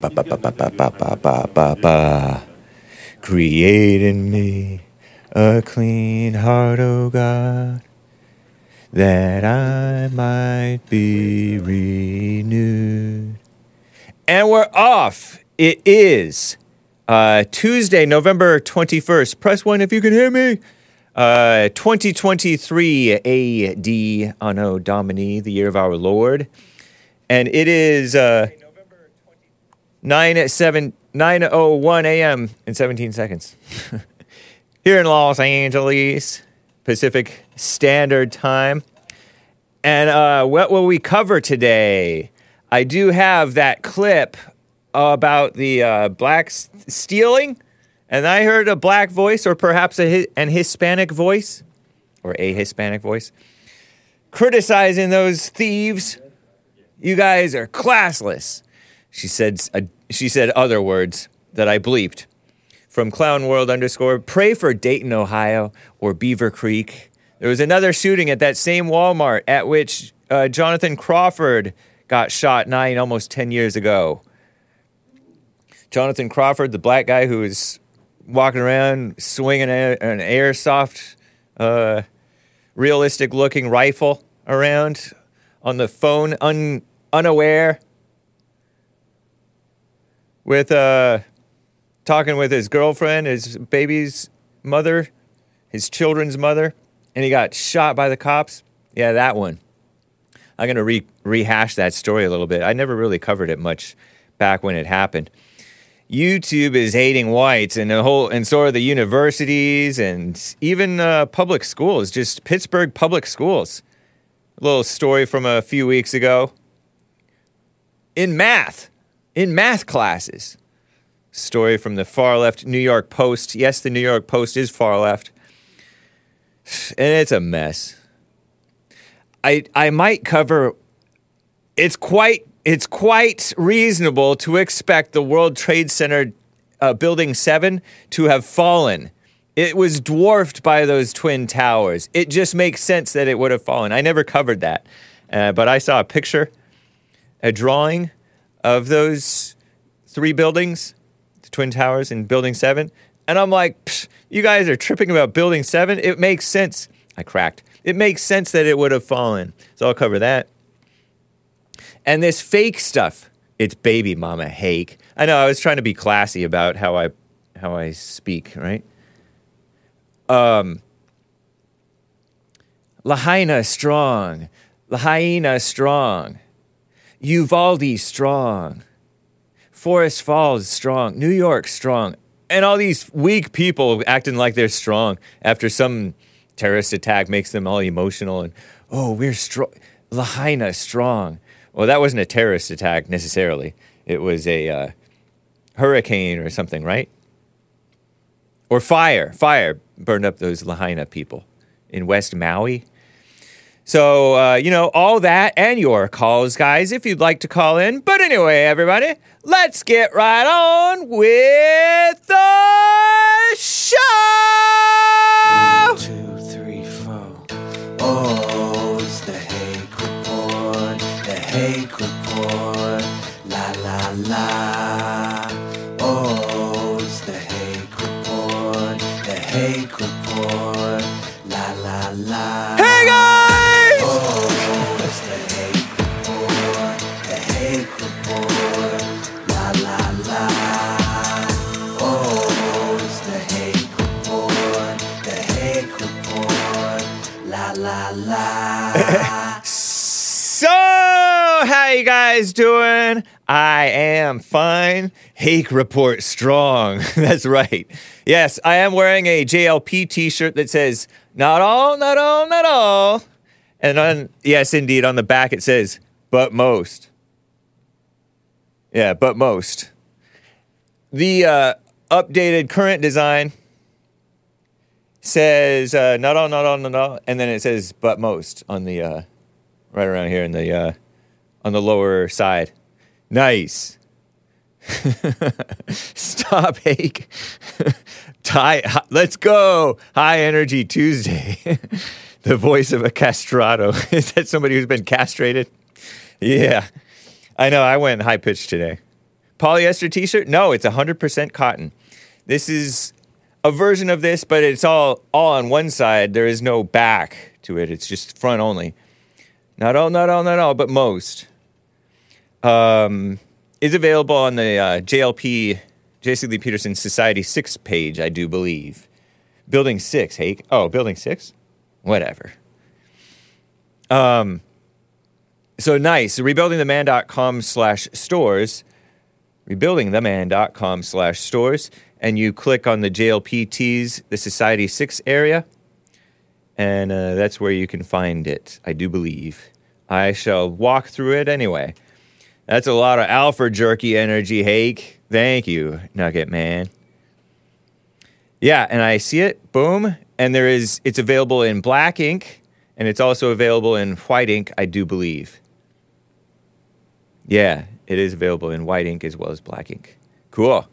Ba, ba, ba, ba ba ba ba ba ba. Creating me a clean heart, O oh God, that I might be renewed. And we're off. It is uh, Tuesday, November 21st. Press one if you can hear me. Uh, 2023 AD Anno Domini, the year of our Lord. And it is. Uh, 9 7 901 a.m. in 17 seconds. Here in Los Angeles, Pacific Standard Time. And uh, what will we cover today? I do have that clip about the uh, blacks stealing, and I heard a black voice, or perhaps a, an Hispanic voice, or a Hispanic voice, criticizing those thieves. You guys are classless. She said, uh, she said other words that I bleeped. From Clown World underscore, pray for Dayton, Ohio, or Beavercreek. There was another shooting at that same Walmart at which uh, Jonathan Crawford got shot nine, almost 10 years ago. Jonathan Crawford, the black guy who was walking around swinging a, an airsoft, uh, realistic looking rifle around on the phone, un, unaware with uh, talking with his girlfriend, his baby's mother, his children's mother, and he got shot by the cops. Yeah, that one. I'm gonna re- rehash that story a little bit. I never really covered it much back when it happened. YouTube is hating whites, and the whole, and so are the universities and even uh, public schools. Just Pittsburgh public schools. A little story from a few weeks ago. In math, in math classes. Story from the far left New York Post. Yes, the New York Post is far left. And it's a mess. I I might cover it's quite it's quite reasonable to expect the World Trade Center uh, building 7 to have fallen. It was dwarfed by those twin towers. It just makes sense that it would have fallen. I never covered that. Uh, but I saw a picture, a drawing of those three buildings, the Twin Towers and Building 7. And I'm like, you guys are tripping about Building 7? It makes sense. I cracked. It makes sense that it would have fallen. So I'll cover that. And this fake stuff, it's baby mama hake. I know I was trying to be classy about how I how I speak, right? Um Lahaina strong. Lahaina strong. Uvalde strong. Forest Falls strong. New York strong. And all these weak people acting like they're strong after some terrorist attack makes them all emotional and, oh, we're strong. Lahaina strong. Well, that wasn't a terrorist attack necessarily. It was a uh, hurricane or something, right? Or fire. Fire burned up those Lahaina people in West Maui. So, uh, you know, all that and your calls, guys, if you'd like to call in. But anyway, everybody, let's get right on with the Hake report strong. That's right. Yes, I am wearing a JLP t-shirt that says not all, not all, not all. And on yes, indeed, on the back it says but most. Yeah, but most. The uh, updated current design says uh, not all, not all, not all, and then it says but most on the uh, right around here in the uh, on the lower side. Nice. Stop, Hake. Tie, let's go. High energy Tuesday. the voice of a castrato. Is that somebody who's been castrated? Yeah. I know. I went high pitched today. Polyester t shirt? No, it's 100% cotton. This is a version of this, but it's all, all on one side. There is no back to it, it's just front only. Not all, not all, not all, but most. Um, is available on the uh, JLP, Jesse Lee Peterson Society 6 page, I do believe. Building 6, hey? Oh, Building 6? Whatever. Um, so nice. Rebuildingtheman.com slash stores. Rebuildingtheman.com slash stores. And you click on the JLP tees, the Society 6 area. And uh, that's where you can find it, I do believe. I shall walk through it anyway. That's a lot of alpha jerky energy, Hake. Thank you, Nugget Man. Yeah, and I see it. Boom. And there is it's available in black ink and it's also available in white ink, I do believe. Yeah, it is available in white ink as well as black ink. Cool.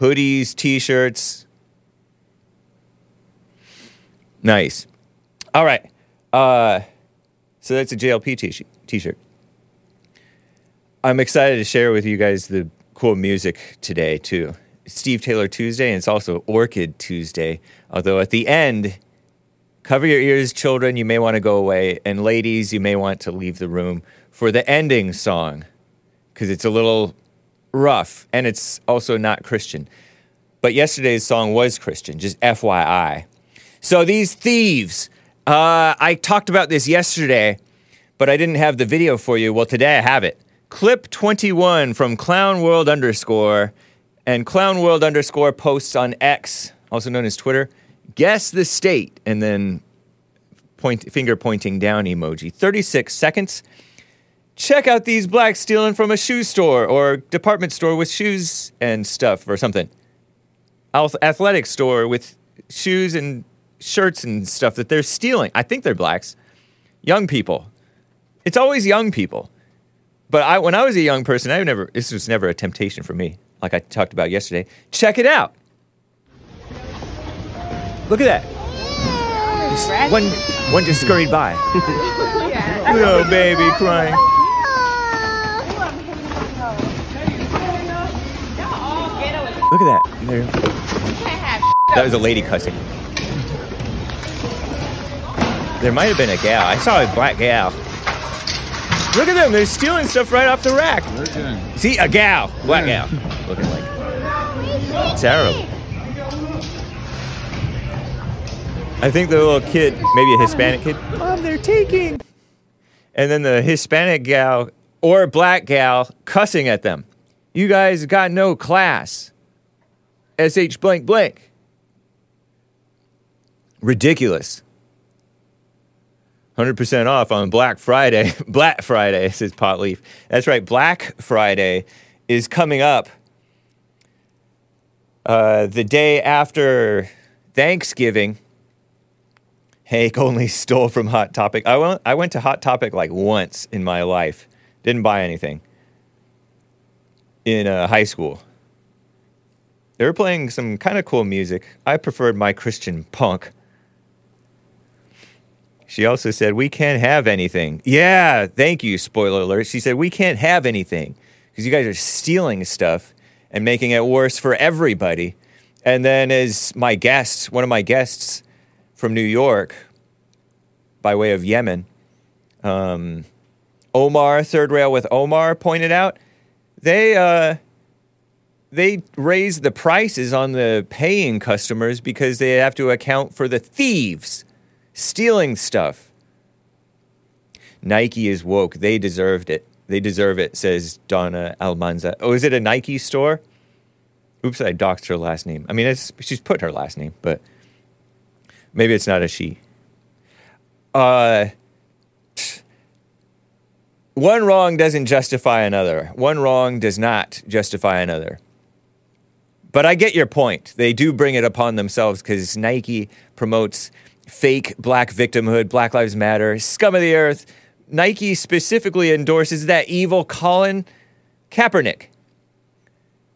Hoodies, t-shirts. Nice. All right. Uh, so that's a JLP t- t-shirt. I'm excited to share with you guys the cool music today too. Steve Taylor Tuesday, and it's also Orchid Tuesday. Although at the end, cover your ears, children. You may want to go away, and ladies, you may want to leave the room for the ending song because it's a little rough and it's also not Christian. But yesterday's song was Christian, just FYI. So these thieves, uh, I talked about this yesterday, but I didn't have the video for you. Well, today I have it. Clip 21 from Clown World underscore and Clown World underscore posts on X, also known as Twitter. Guess the state, and then point finger pointing down emoji. 36 seconds. Check out these blacks stealing from a shoe store or department store with shoes and stuff or something. Ath- Athletic store with shoes and shirts and stuff that they're stealing. I think they're blacks. Young people. It's always young people. But I, when I was a young person, I never. This was never a temptation for me, like I talked about yesterday. Check it out. Look at that. Just one, one just scurried by. Little baby crying. Look at that. There- That was a lady cussing. There might have been a gal. I saw a black gal. Look at them. They're stealing stuff right off the rack. See, a gal. Black gal. Looking like terrible. I think the little kid, maybe a Hispanic kid, Mom, they're taking. And then the Hispanic gal or black gal cussing at them. You guys got no class. SH blank blank. Ridiculous. 100% off on Black Friday. Black Friday, says Potleaf. That's right, Black Friday is coming up uh, the day after Thanksgiving. Hank only stole from Hot Topic. I went, I went to Hot Topic like once in my life. Didn't buy anything in uh, high school. They were playing some kind of cool music. I preferred my Christian punk. She also said, We can't have anything. Yeah, thank you, spoiler alert. She said, We can't have anything because you guys are stealing stuff and making it worse for everybody. And then, as my guest, one of my guests from New York, by way of Yemen, um, Omar, Third Rail with Omar, pointed out, they, uh, they raise the prices on the paying customers because they have to account for the thieves stealing stuff. Nike is woke. They deserved it. They deserve it, says Donna Almanza. Oh, is it a Nike store? Oops, I doxed her last name. I mean, she's put her last name, but maybe it's not a she. Uh, one wrong doesn't justify another. One wrong does not justify another. But I get your point. They do bring it upon themselves because Nike promotes fake black victimhood, Black Lives Matter, scum of the earth. Nike specifically endorses that evil Colin Kaepernick.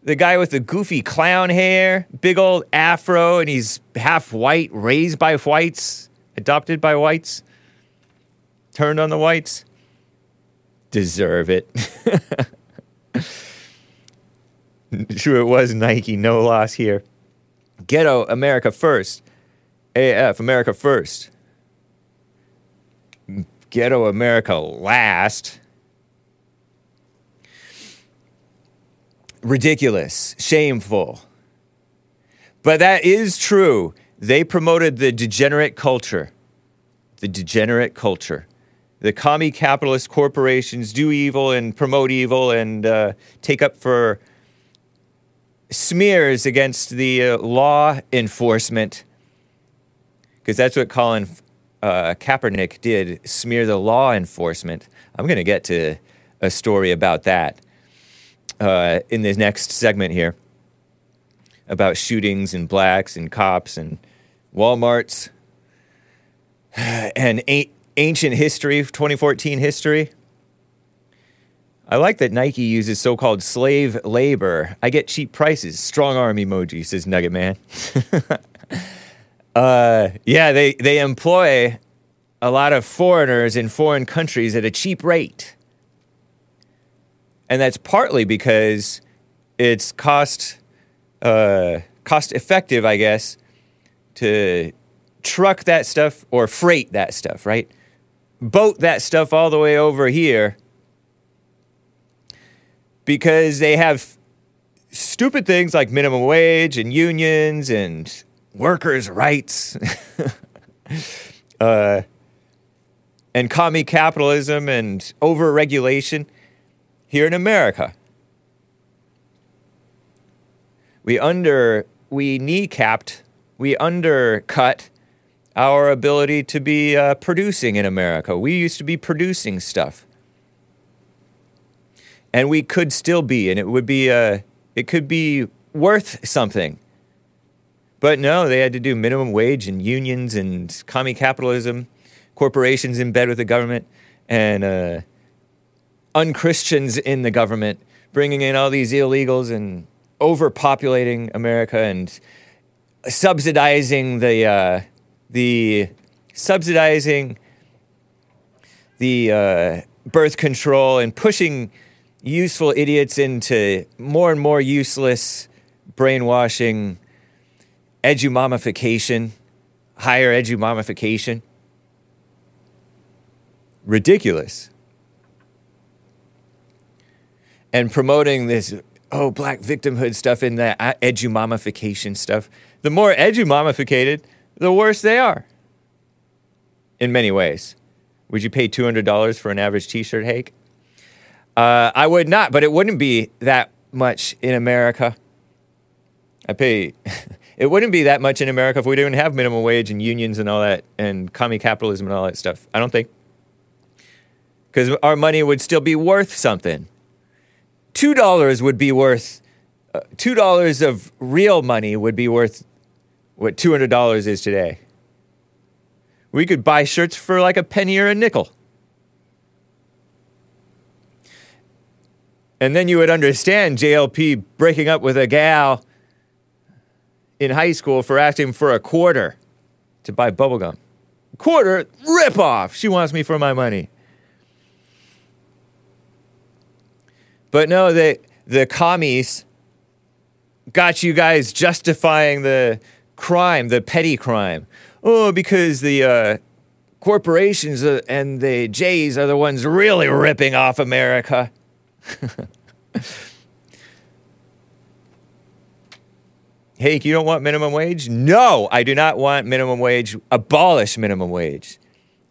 The guy with the goofy clown hair, big old afro, and he's half white, raised by whites, adopted by whites, turned on the whites. Deserve it. True, it was Nike. No loss here. Ghetto America first. AF America first. Ghetto America last. Ridiculous, shameful. But that is true. They promoted the degenerate culture. The degenerate culture. The commie capitalist corporations do evil and promote evil and uh, take up for smears against the uh, law enforcement. Because that's what Colin uh, Kaepernick did smear the law enforcement. I'm going to get to a story about that uh, in the next segment here about shootings and blacks and cops and Walmarts and a- ancient history, 2014 history. I like that Nike uses so called slave labor. I get cheap prices. Strong arm emoji, says Nugget Man. uh, yeah, they, they employ a lot of foreigners in foreign countries at a cheap rate. And that's partly because it's cost uh, cost effective, I guess, to truck that stuff or freight that stuff, right? Boat that stuff all the way over here because they have stupid things like minimum wage and unions and workers' rights uh, and commie capitalism and over regulation here in America. We under we kneecapped, we undercut our ability to be uh, producing in America. We used to be producing stuff, and we could still be, and it would be uh, it could be worth something. But no, they had to do minimum wage and unions and commie capitalism, corporations in bed with the government, and uh, unchristians in the government, bringing in all these illegals and overpopulating America and subsidizing the uh, the subsidizing the uh, birth control and pushing useful idiots into more and more useless brainwashing, edumamification, higher edumamification. Ridiculous. And promoting this oh, black victimhood stuff in the uh, edumamification stuff. The more edumamificated, the worse they are. In many ways. Would you pay $200 for an average t shirt, Hake? Uh, I would not, but it wouldn't be that much in America. I pay. it wouldn't be that much in America if we didn't have minimum wage and unions and all that and commie capitalism and all that stuff. I don't think. Because our money would still be worth something two dollars would be worth uh, two dollars of real money would be worth what two hundred dollars is today. We could buy shirts for like a penny or a nickel. And then you would understand JLP breaking up with a gal in high school for asking for a quarter to buy bubblegum. Quarter? Rip off. She wants me for my money. But no, the the commies got you guys justifying the crime, the petty crime. Oh, because the uh, corporations uh, and the Jays are the ones really ripping off America. Hey, you don't want minimum wage? No, I do not want minimum wage. Abolish minimum wage.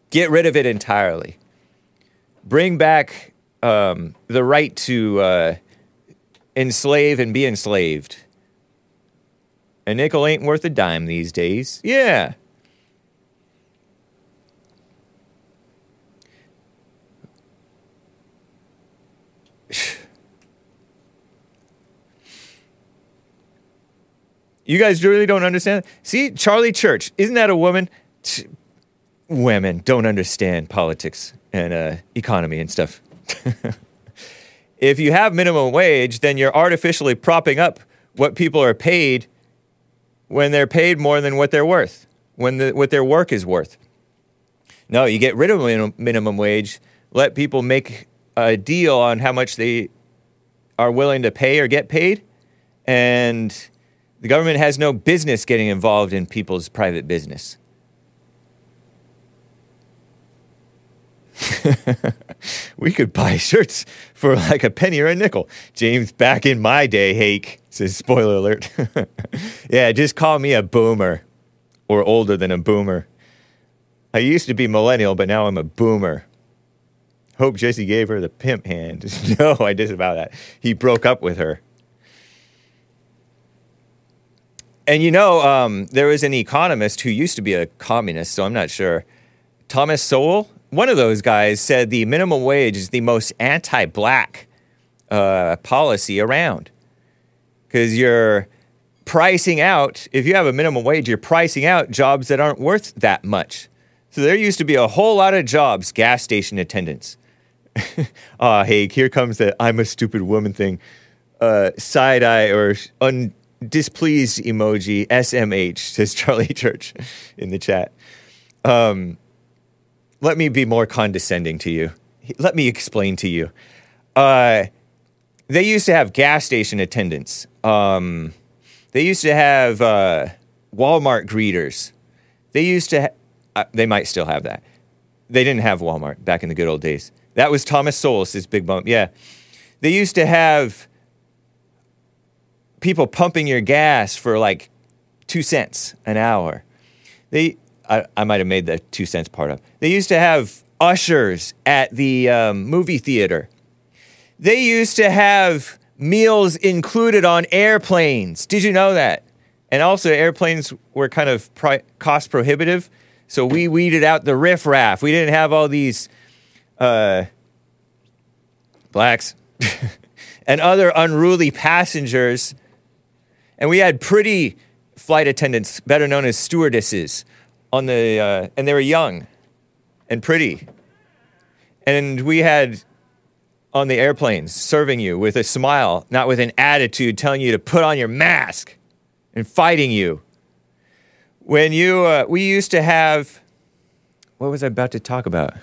Get rid of it entirely. Bring back um, the right to uh, enslave and be enslaved. A nickel ain't worth a dime these days. Yeah. You guys really don't understand? See, Charlie Church, isn't that a woman? Women don't understand politics and uh, economy and stuff. if you have minimum wage, then you're artificially propping up what people are paid when they're paid more than what they're worth, when the, what their work is worth. No, you get rid of minimum wage, let people make a deal on how much they are willing to pay or get paid, And the government has no business getting involved in people's private business. we could buy shirts for like a penny or a nickel. James, back in my day, Hake says, spoiler alert. yeah, just call me a boomer or older than a boomer. I used to be millennial, but now I'm a boomer. Hope Jesse gave her the pimp hand. no, I disavow that. He broke up with her. And you know, um, there was an economist who used to be a communist, so I'm not sure. Thomas Sowell, one of those guys, said the minimum wage is the most anti black uh, policy around. Because you're pricing out, if you have a minimum wage, you're pricing out jobs that aren't worth that much. So there used to be a whole lot of jobs, gas station attendants. Ah, hey, here comes the I'm a stupid woman thing. Uh, side eye or un- displeased emoji, SMH, says Charlie Church in the chat. Um, let me be more condescending to you. Let me explain to you. Uh, they used to have gas station attendants. Um, they used to have uh, Walmart greeters. They used to, ha- uh, they might still have that. They didn't have Walmart back in the good old days. That was Thomas Sowell's his big bump. Yeah. They used to have people pumping your gas for like two cents an hour. They, I, I might have made the two cents part up. They used to have ushers at the um, movie theater. They used to have meals included on airplanes. Did you know that? And also, airplanes were kind of pri- cost prohibitive. So we weeded out the riffraff. We didn't have all these uh, blacks and other unruly passengers. And we had pretty flight attendants, better known as stewardesses, on the, uh, and they were young and pretty. And we had on the airplanes serving you with a smile, not with an attitude, telling you to put on your mask and fighting you. When you, uh, we used to have, what was I about to talk about?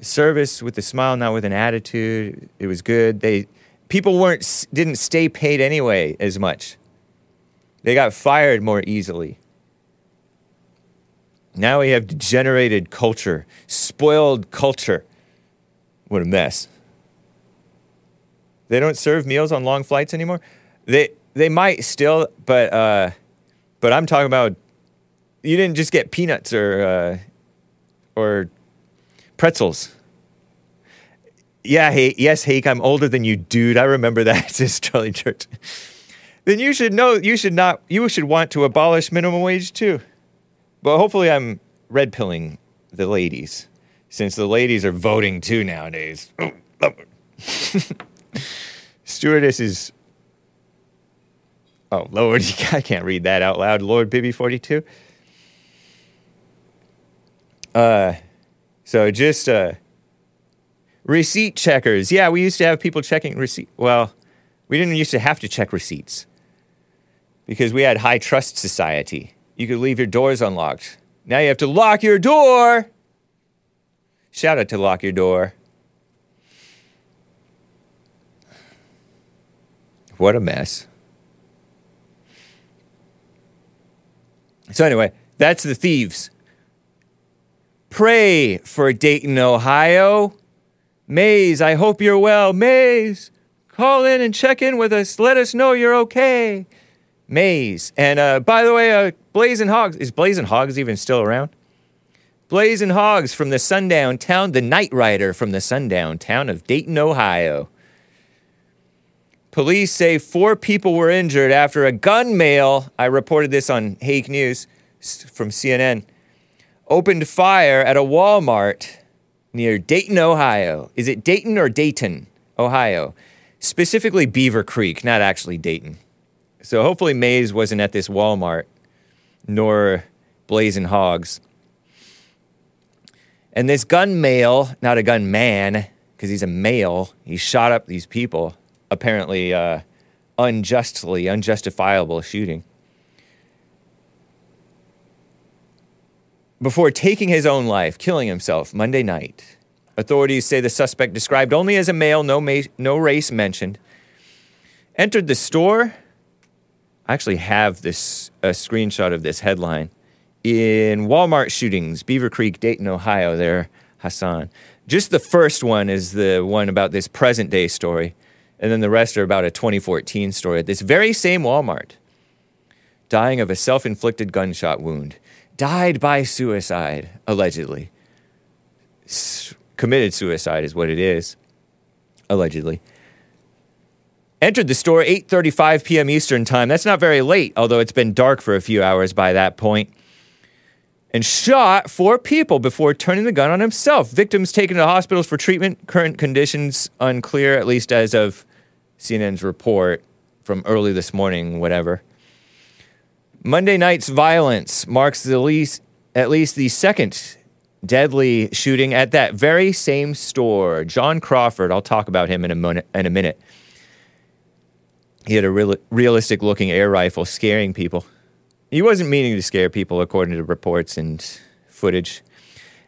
Service with a smile, not with an attitude. It was good. They, people weren't, didn't stay paid anyway as much. They got fired more easily. Now we have degenerated culture, spoiled culture. What a mess. They don't serve meals on long flights anymore. They they might still, but uh, but I'm talking about you didn't just get peanuts or uh, or pretzels. Yeah, hey, yes, Hake, I'm older than you, dude. I remember that, Charlie Church. then you should know you should not you should want to abolish minimum wage too. But hopefully I'm red pilling the ladies, since the ladies are voting too nowadays. Stewardess is Oh Lord, I can't read that out loud. Lord Bibby 42. Uh so just uh receipt checkers. Yeah, we used to have people checking receipt. Well, we didn't used to have to check receipts because we had high trust society. You could leave your doors unlocked. Now you have to lock your door. Shout out to lock your door. What a mess. So, anyway, that's the thieves. Pray for Dayton, Ohio. Maze, I hope you're well. Maze, call in and check in with us. Let us know you're okay. Maze. And uh, by the way, uh, Blazing Hogs. Is Blazing Hogs even still around? Blazing Hogs from the sundown town, the Night Rider from the sundown town of Dayton, Ohio. Police say four people were injured after a gun male, I reported this on Hake News from CNN, opened fire at a Walmart near Dayton, Ohio. Is it Dayton or Dayton, Ohio? Specifically Beavercreek, not actually Dayton. So hopefully Maze wasn't at this Walmart, nor Blazing Hogs. And this gun male, not a gun man, because he's a male, he shot up these people, apparently uh, unjustly, unjustifiable shooting. Before taking his own life, killing himself Monday night. Authorities say the suspect, described only as a male, no, ma- no race mentioned, entered the store. I actually have this a screenshot of this headline in Walmart shootings, Beavercreek, Dayton, Ohio. There, Hassan. Just the first one is the one about this present day story, and then the rest are about a 2014 story at this very same Walmart. Dying of a self inflicted gunshot wound. Died by suicide, allegedly. S- committed suicide is what it is, allegedly. Entered the store 8:35 p.m. Eastern Time. That's not very late, although it's been dark for a few hours by that point. And shot four people before turning the gun on himself. Victims taken to hospitals for treatment. Current conditions unclear, at least as of CNN's report from early this morning, whatever. Monday night's violence marks the least, at least the second deadly shooting at that very same store. John Crawford, I'll talk about him in a, mon- in a minute. He had a real, realistic looking air rifle scaring people. He wasn't meaning to scare people, according to reports and footage.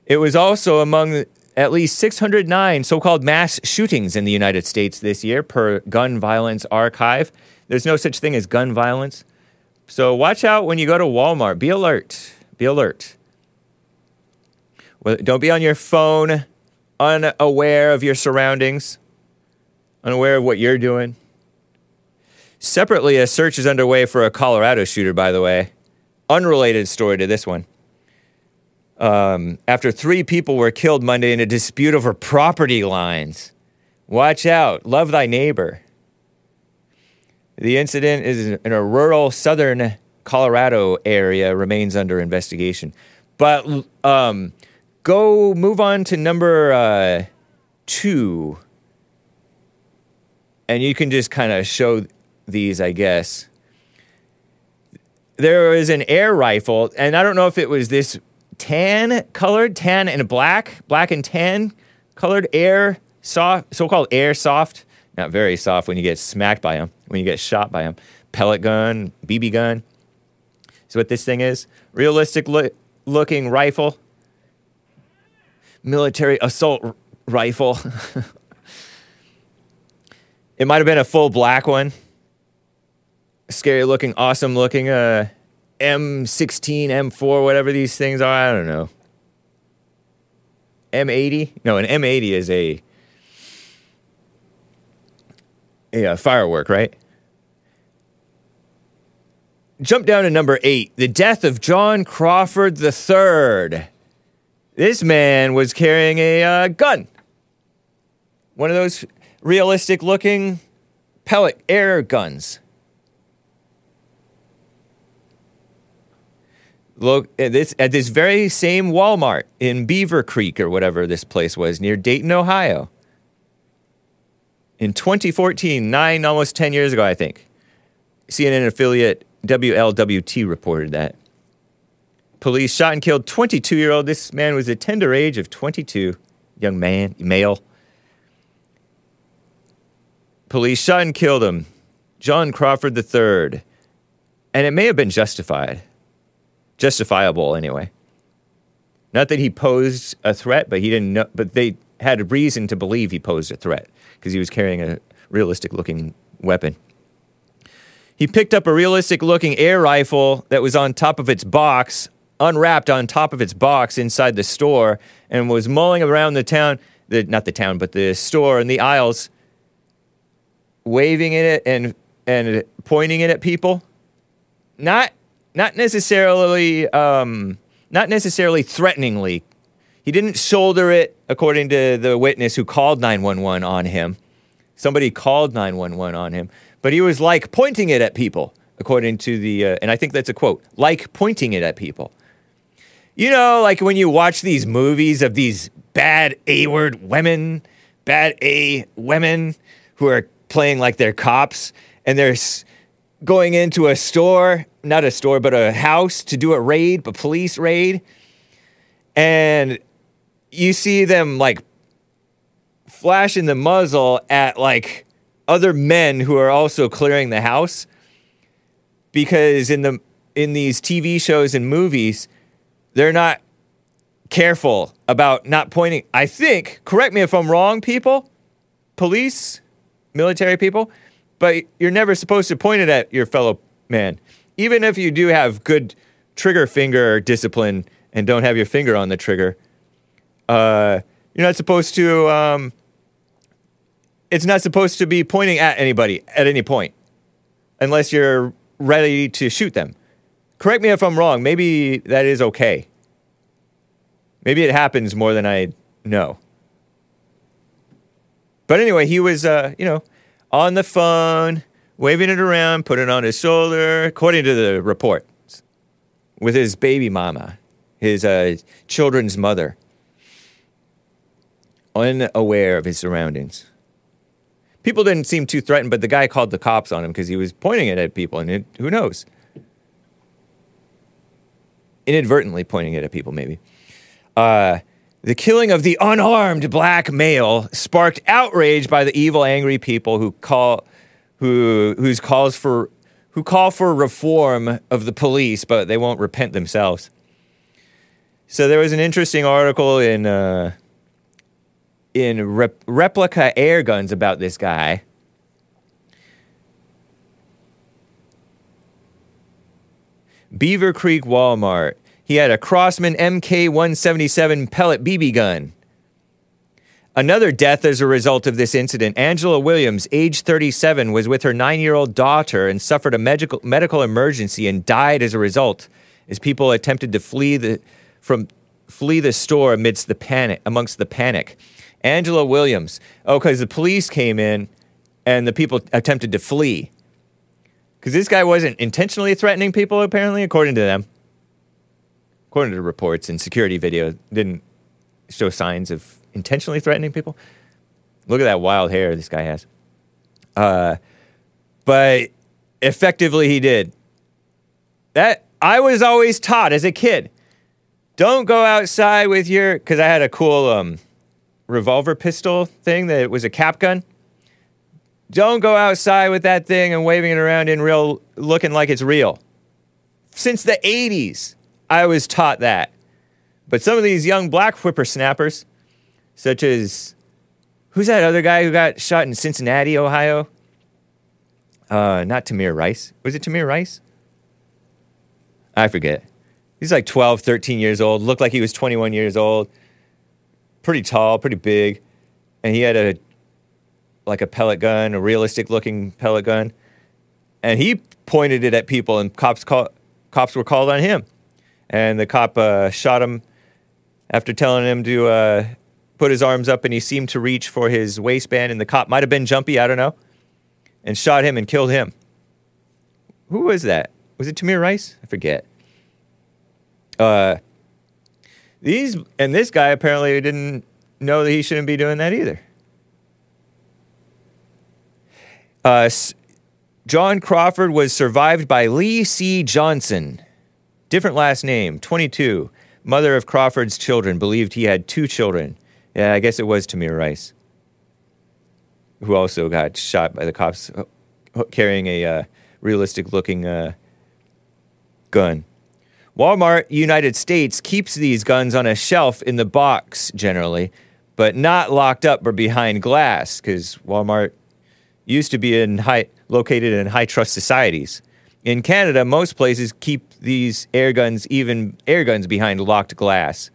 It was also among at least 609 so called mass shootings in the United States this year, per Gun Violence Archive. There's no such thing as gun violence. So watch out when you go to Walmart. Be alert. Be alert. Well, don't be on your phone, unaware of your surroundings, unaware of what you're doing. Separately, a search is underway for a Colorado shooter, by the way. Unrelated story to this one. Um, after three people were killed Monday in a dispute over property lines. Watch out. Love thy neighbor. The incident is in a rural southern Colorado area, remains under investigation. But um, go move on to number uh, two. And you can just kind of show these, I guess. There was an air rifle, and I don't know if it was this tan colored, tan and black, black and tan colored air soft, so-called airsoft. Not very soft when you get smacked by them, when you get shot by them. Pellet gun, BB gun. So what this thing is? Realistic lo- looking rifle. Military assault r- rifle. it might have been a full black one scary looking, awesome looking uh, M16, M4, whatever these things are. I don't know. M80? No, an M80 is a, uh, firework, right? Jump down to number eight the death of John Crawford III. This man was carrying a uh, gun. One of those realistic looking pellet air guns. Look at this at this very same Walmart in Beavercreek or whatever this place was near Dayton, Ohio. In 2014, nine almost 10 years ago, I think. CNN affiliate WLWT reported that. Police shot and killed 22 year old. This man was a tender age of 22, young man, male. Police shot and killed him, John Crawford III. And it may have been justified justifiable anyway. Not that he posed a threat, but he didn't know, but they had reason to believe he posed a threat because he was carrying a realistic looking weapon. He picked up a realistic looking air rifle that was on top of its box, unwrapped on top of its box inside the store, and was mulling around the town, the, not the town, but the store and the aisles, waving it and, and pointing it at people. Not not necessarily um, not necessarily threateningly. He didn't shoulder it, according to the witness who called 911 on him. Somebody called 911 on him, but he was like pointing it at people, according to the, uh, and I think that's a quote, like pointing it at people. You know, like when you watch these movies of these bad A word women, bad A women who are playing like they're cops and they're s- going into a store, not a store, but a house to do a raid, a police raid. And you see them like flashing the muzzle at like other men who are also clearing the house because in the in these TV shows and movies they're not careful about not pointing I think correct me if I'm wrong people police military people but you're never supposed to point it at your fellow man. Even if you do have good trigger finger discipline and don't have your finger on the trigger, uh, you're not supposed to. Um, it's not supposed to be pointing at anybody at any point, unless you're ready to shoot them. Correct me if I'm wrong. Maybe that is okay. Maybe it happens more than I know. But anyway, he was, uh, you know, on the phone, waving it around, putting it on his shoulder, according to the report, with his baby mama, his uh, children's mother, unaware of his surroundings. People didn't seem too threatened, but the guy called the cops on him because he was pointing it at people, and it, who knows? Inadvertently pointing it at people, maybe. Uh, the killing of the unarmed black male sparked outrage by the evil, angry people who call, who whose calls for, who call for reform of the police, but they won't repent themselves. So there was an interesting article in uh, in rep- replica air guns about this guy. Beavercreek Walmart. He had a Crosman MK 177 pellet BB gun. Another death as a result of this incident. Angela Williams, age 37, was with her nine year old daughter and suffered a medical, medical emergency and died as a result as people attempted to flee the, from, flee the store amidst the panic, amongst the panic. Angela Williams. Oh, because the police came in and the people attempted to flee. Because this guy wasn't intentionally threatening people, apparently, according to them. According to reports and security video, didn't show signs of intentionally threatening people. Look at that wild hair this guy has. Uh, but effectively, he did. That I was always taught as a kid. Don't go outside with your because I had a cool um, revolver pistol thing that was a cap gun. Don't go outside with that thing and waving it around in real, looking like it's real. Since the 80s, I was taught that. But some of these young black whippersnappers, such as who's that other guy who got shot in Cincinnati, Ohio? Uh, not Tamir Rice. Was it Tamir Rice? I forget. He's like 12, 13 years old, looked like he was 21 years old pretty tall, pretty big, and he had a like a pellet gun, a realistic looking pellet gun, and he pointed it at people, and cops call, cops were called on him, and the cop uh, shot him after telling him to uh, put his arms up, and he seemed to reach for his waistband, and the cop might have been jumpy, I don't know, and shot him and killed him. Who was that? Was it Tamir Rice? I forget. Uh, these and this guy apparently didn't know that he shouldn't be doing that either. Uh, John Crawford was survived by LeeCee Johnson, different last name, 22, mother of Crawford's children, believed he had two children. Yeah, I guess it was Tamir Rice, who also got shot by the cops carrying a uh, realistic looking uh, gun. Walmart United States keeps these guns on a shelf in the box generally, but not locked up or behind glass because Walmart used to be in high, located in high trust societies. In Canada, most places keep these air guns, even air guns, behind locked glass.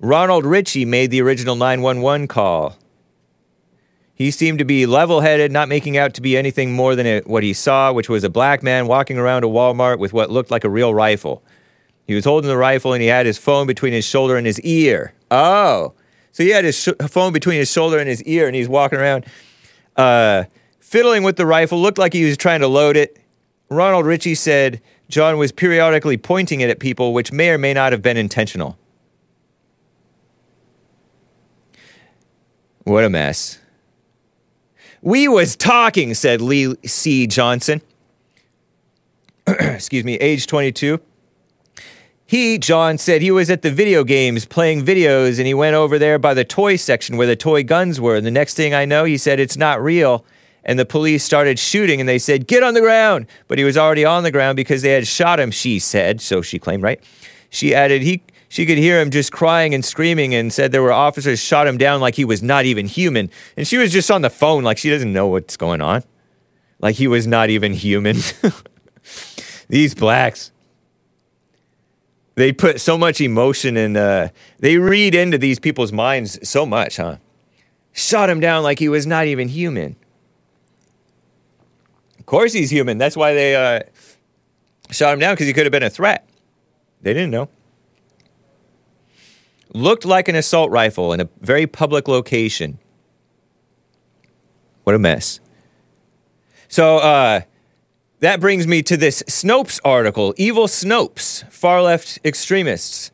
Ronald Ritchie made the original 911 call. He seemed to be level headed, not making out to be anything more than what he saw, which was a black man walking around a Walmart with what looked like a real rifle. He was holding the rifle and he had his phone between his shoulder and his ear. Oh, so he had his sh- phone between his shoulder and his ear and he's walking around uh, fiddling with the rifle. Looked like he was trying to load it. Ronald Ritchie said John was periodically pointing it at people, which may or may not have been intentional. What a mess. We was talking, said Lee C. Johnson. Excuse me, age 22. He, John, said he was at the video games playing videos and he went over there by the toy section where the toy guns were. And the next thing I know, he said, it's not real. And the police started shooting and they said, get on the ground. But he was already on the ground because they had shot him, she said. So she claimed, right? She added, he, She could hear him just crying and screaming and said there were officers shot him down like he was not even human. And she was just on the phone like she doesn't know what's going on. Like he was not even human. These blacks. They put so much emotion and uh, they read into these people's minds so much, huh? Shot him down like he was not even human. Of course he's human. That's why they uh, shot him down because he could have been a threat. They didn't know. Looked like an assault rifle in a very public location. What a mess. So uh, that brings me to this Snopes article Evil Snopes, far left extremists.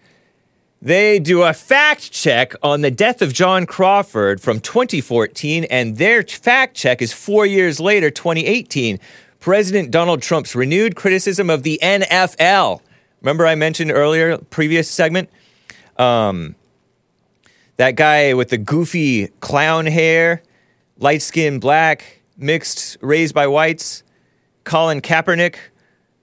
They do a fact check on the death of John Crawford from 2014, and their fact check is four years later, 2018. President Donald Trump's renewed criticism of the NFL. Remember, I mentioned earlier, previous segment? Um, that guy with the goofy clown hair, light skinned black, mixed, raised by whites, Colin Kaepernick,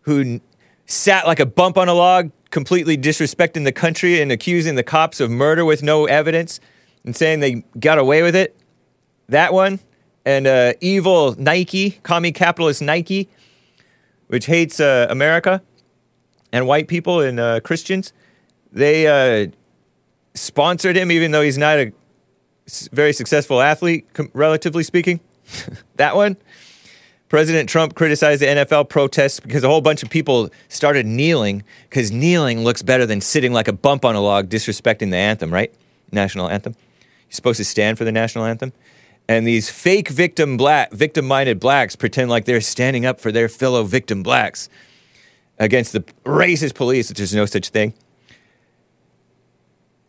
who sat like a bump on a log, completely disrespecting the country and accusing the cops of murder with no evidence and saying they got away with it. That one. And uh, evil Nike, commie capitalist Nike, which hates uh, America and white people and uh, Christians. They uh, sponsored him, even though he's not a very successful athlete, relatively speaking. that one. President Trump criticized the NFL protests because a whole bunch of people started kneeling because kneeling looks better than sitting like a bump on a log disrespecting the anthem, right? National anthem. You're supposed to stand for the national anthem. And these fake victim black, victim-minded blacks pretend like they're standing up for their fellow victim blacks against the racist police, which there's no such thing.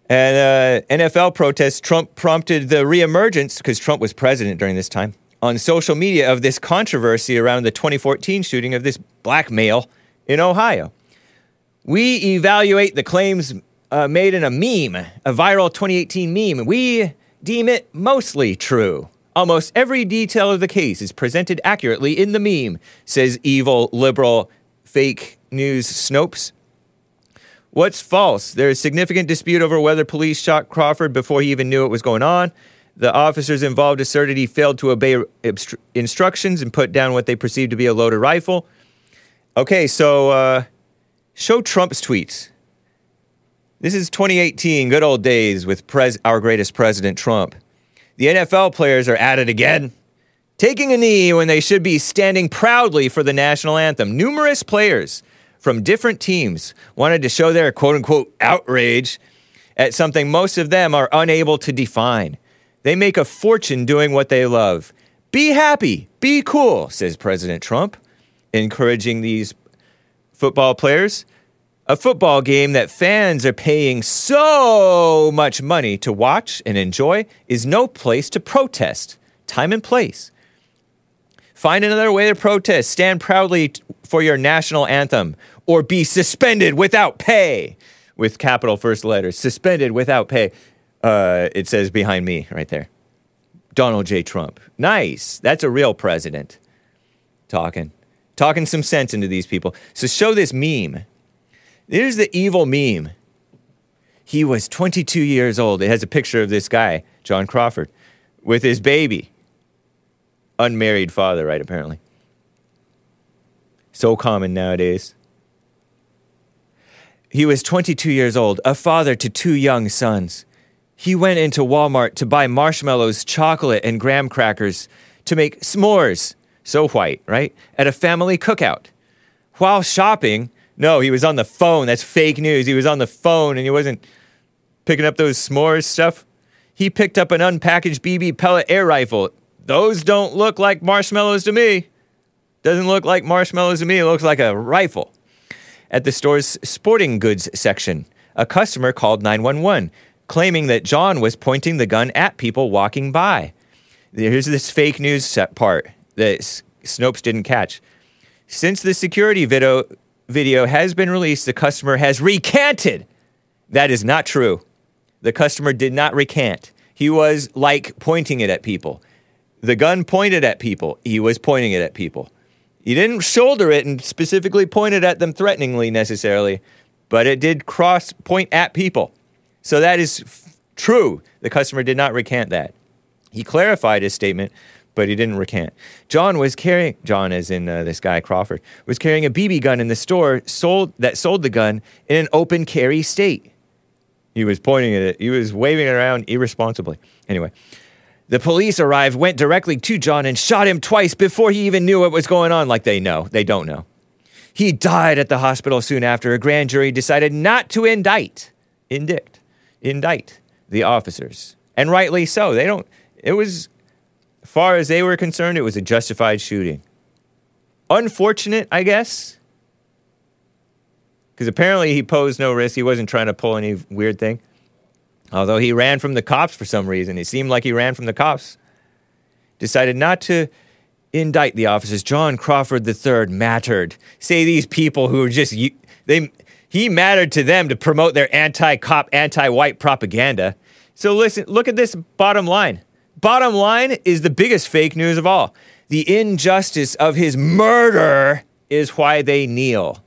And uh, NFL protests, Trump prompted the reemergence, because Trump was president during this time, on social media of this controversy around the 2014 shooting of this black male in Ohio. We evaluate the claims uh, made in a meme, a viral 2018 meme. We deem it mostly true. Almost every detail of the case is presented accurately in the meme, says evil liberal fake news Snopes. What's false? There is significant dispute over whether police shot Crawford before he even knew what was going on. The officers involved asserted he failed to obey obstru- instructions and put down what they perceived to be a loaded rifle. Okay, so uh, show Trump's tweets. This is 2018, good old days with pres- our greatest president, Trump. The NFL players are at it again, taking a knee when they should be standing proudly for the national anthem. Numerous players from different teams wanted to show their quote unquote outrage at something most of them are unable to define. They make a fortune doing what they love. Be happy, be cool, says President Trump, encouraging these football players. A football game that fans are paying so much money to watch and enjoy is no place to protest. Time and place. Find another way to protest. Stand proudly for your national anthem or be suspended without pay with capital first letters. Suspended without pay. Uh, it says behind me right there. Donald J. Trump. Nice. That's a real president talking. Talking some sense into these people. So show this meme. Here's the evil meme. He was 22 years old. It has a picture of this guy, John Crawford, with his baby. Unmarried father, right, apparently. So common nowadays. He was 22 years old, a father to two young sons. He went into Walmart to buy marshmallows, chocolate, and graham crackers to make s'mores, so white, right? At a family cookout. While shopping, no, he was on the phone. That's fake news. He was on the phone and he wasn't picking up those s'mores stuff. He picked up an unpackaged BB pellet air rifle. Those don't look like marshmallows to me. Doesn't look like marshmallows to me. It looks like a rifle. At the store's sporting goods section, a customer called 911, claiming that John was pointing the gun at people walking by. Here's this fake news part that Snopes didn't catch. Since the security video, video has been released, the customer has recanted. That is not true. The customer did not recant. He was like pointing it at people. The gun pointed at people. He was pointing it at people. He didn't shoulder it and specifically point it at them threateningly necessarily, but it did cross point at people. So that is f- true. The customer did not recant that. He clarified his statement, but he didn't recant. John was carrying John, as in uh, this guy Crawford, was carrying a BB gun in the store sold that sold the gun in an open carry state. He was pointing at it. He was waving it around irresponsibly. Anyway, the police arrived, went directly to John, and shot him twice before he even knew what was going on. Like they know, they don't know. He died at the hospital soon after. A grand jury decided not to indict, indict, indict the officers, and rightly so. They don't. It was, far as they were concerned, it was a justified shooting. Unfortunate, I guess, because apparently he posed no risk. He wasn't trying to pull any weird thing. Although he ran from the cops for some reason. he seemed like he ran from the cops. Decided not to indict the officers. John Crawford III mattered. Say these people who are just they he mattered to them to promote their anti-cop, anti-white propaganda. So listen, look at this bottom line. Bottom line is the biggest fake news of all. The injustice of his murder is why they kneel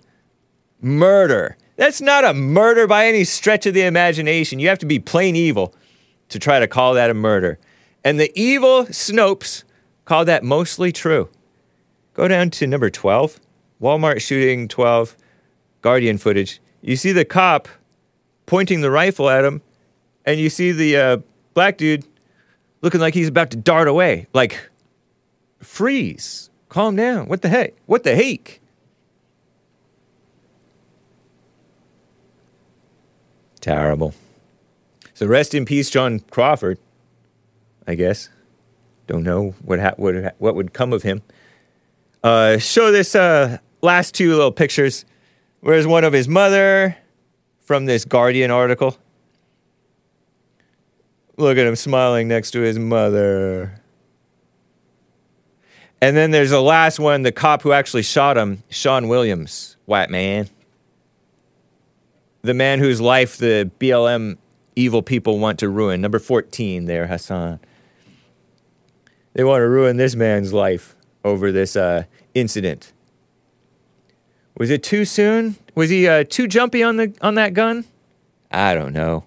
murder. That's not a murder by any stretch of the imagination. You have to be plain evil to try to call that a murder. And the evil Snopes call that mostly true. Go down to number 12, Walmart shooting 12, Guardian footage. You see the cop pointing the rifle at him, and you see the uh, black dude looking like he's about to dart away. Like, freeze, calm down. What the heck? What the heck? Terrible. So rest in peace, John Crawford. I guess. Don't know what ha- what ha- what would come of him. Uh, show this uh, last two little pictures. Where's one of his mother from this Guardian article? Look at him smiling next to his mother. And then there's the last one, the cop who actually shot him, Sean Williams, white man the man whose life the BLM evil people want to ruin. Number 14 there, Hassan. They want to ruin this man's life over this uh, incident. Was it too soon? Was he uh, too jumpy on the on that gun? I don't know.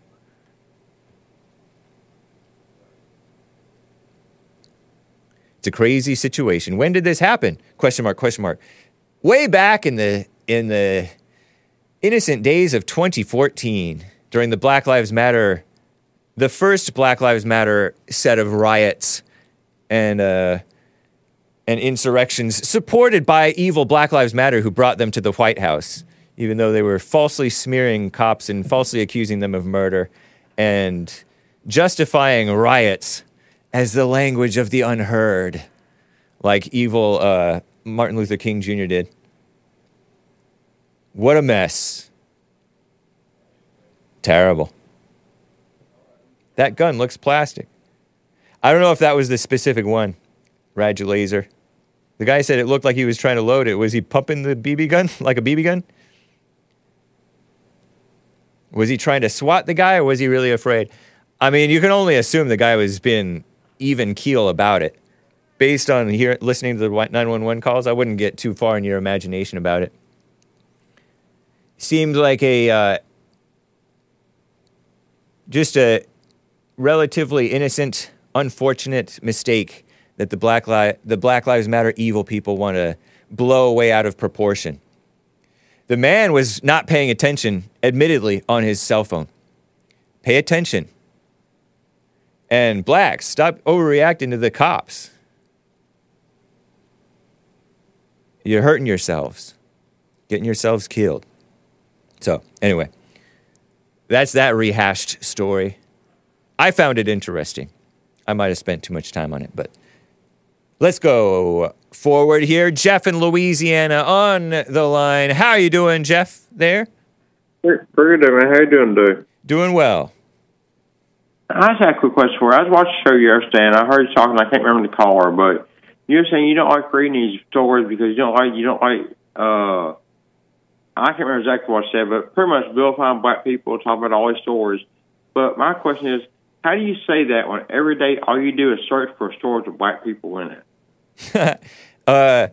It's a crazy situation. When did this happen? Question mark, question mark. Way back in the in the innocent days of 2014 during the Black Lives Matter, the first Black Lives Matter set of riots and uh, and insurrections supported by evil Black Lives Matter who brought them to the White House, even though they were falsely smearing cops and falsely accusing them of murder and justifying riots as the language of the unheard, like evil uh, Martin Luther King Jr. did. What a mess. Terrible. That gun looks plastic. I don't know if that was the specific one, Raj Laser. The guy said it looked like he was trying to load it. Was he pumping the BB gun like a BB gun? Was he trying to swat the guy or was he really afraid? I mean, you can only assume the guy was being even keel about it. Based on hear, listening to the 911 calls, I wouldn't get too far in your imagination about it seemed like a uh, just a relatively innocent, unfortunate mistake that the Black, Li- the Black Lives Matter evil people want to blow away out of proportion. The man was not paying attention, admittedly, on his cell phone. Pay attention. And blacks, stop overreacting to the cops. You're hurting yourselves, getting yourselves killed. So, anyway, that's that rehashed story. I found it interesting. I might have spent too much time on it, but let's go forward here. Jeff in Louisiana on the line. How are you doing, Jeff? There? Pretty good, man. How you doing, dude? Doing well. I just had a quick question for you. I was watching the show yesterday, and I heard you talking. I can't remember the caller, but you were saying you don't like reading these stories because you don't like you don't like. uh I can't remember exactly what I said, but pretty much vilifying black people, talking about all these stories. But my question is, how do you say that when every day all you do is search for stories with black people in it? uh,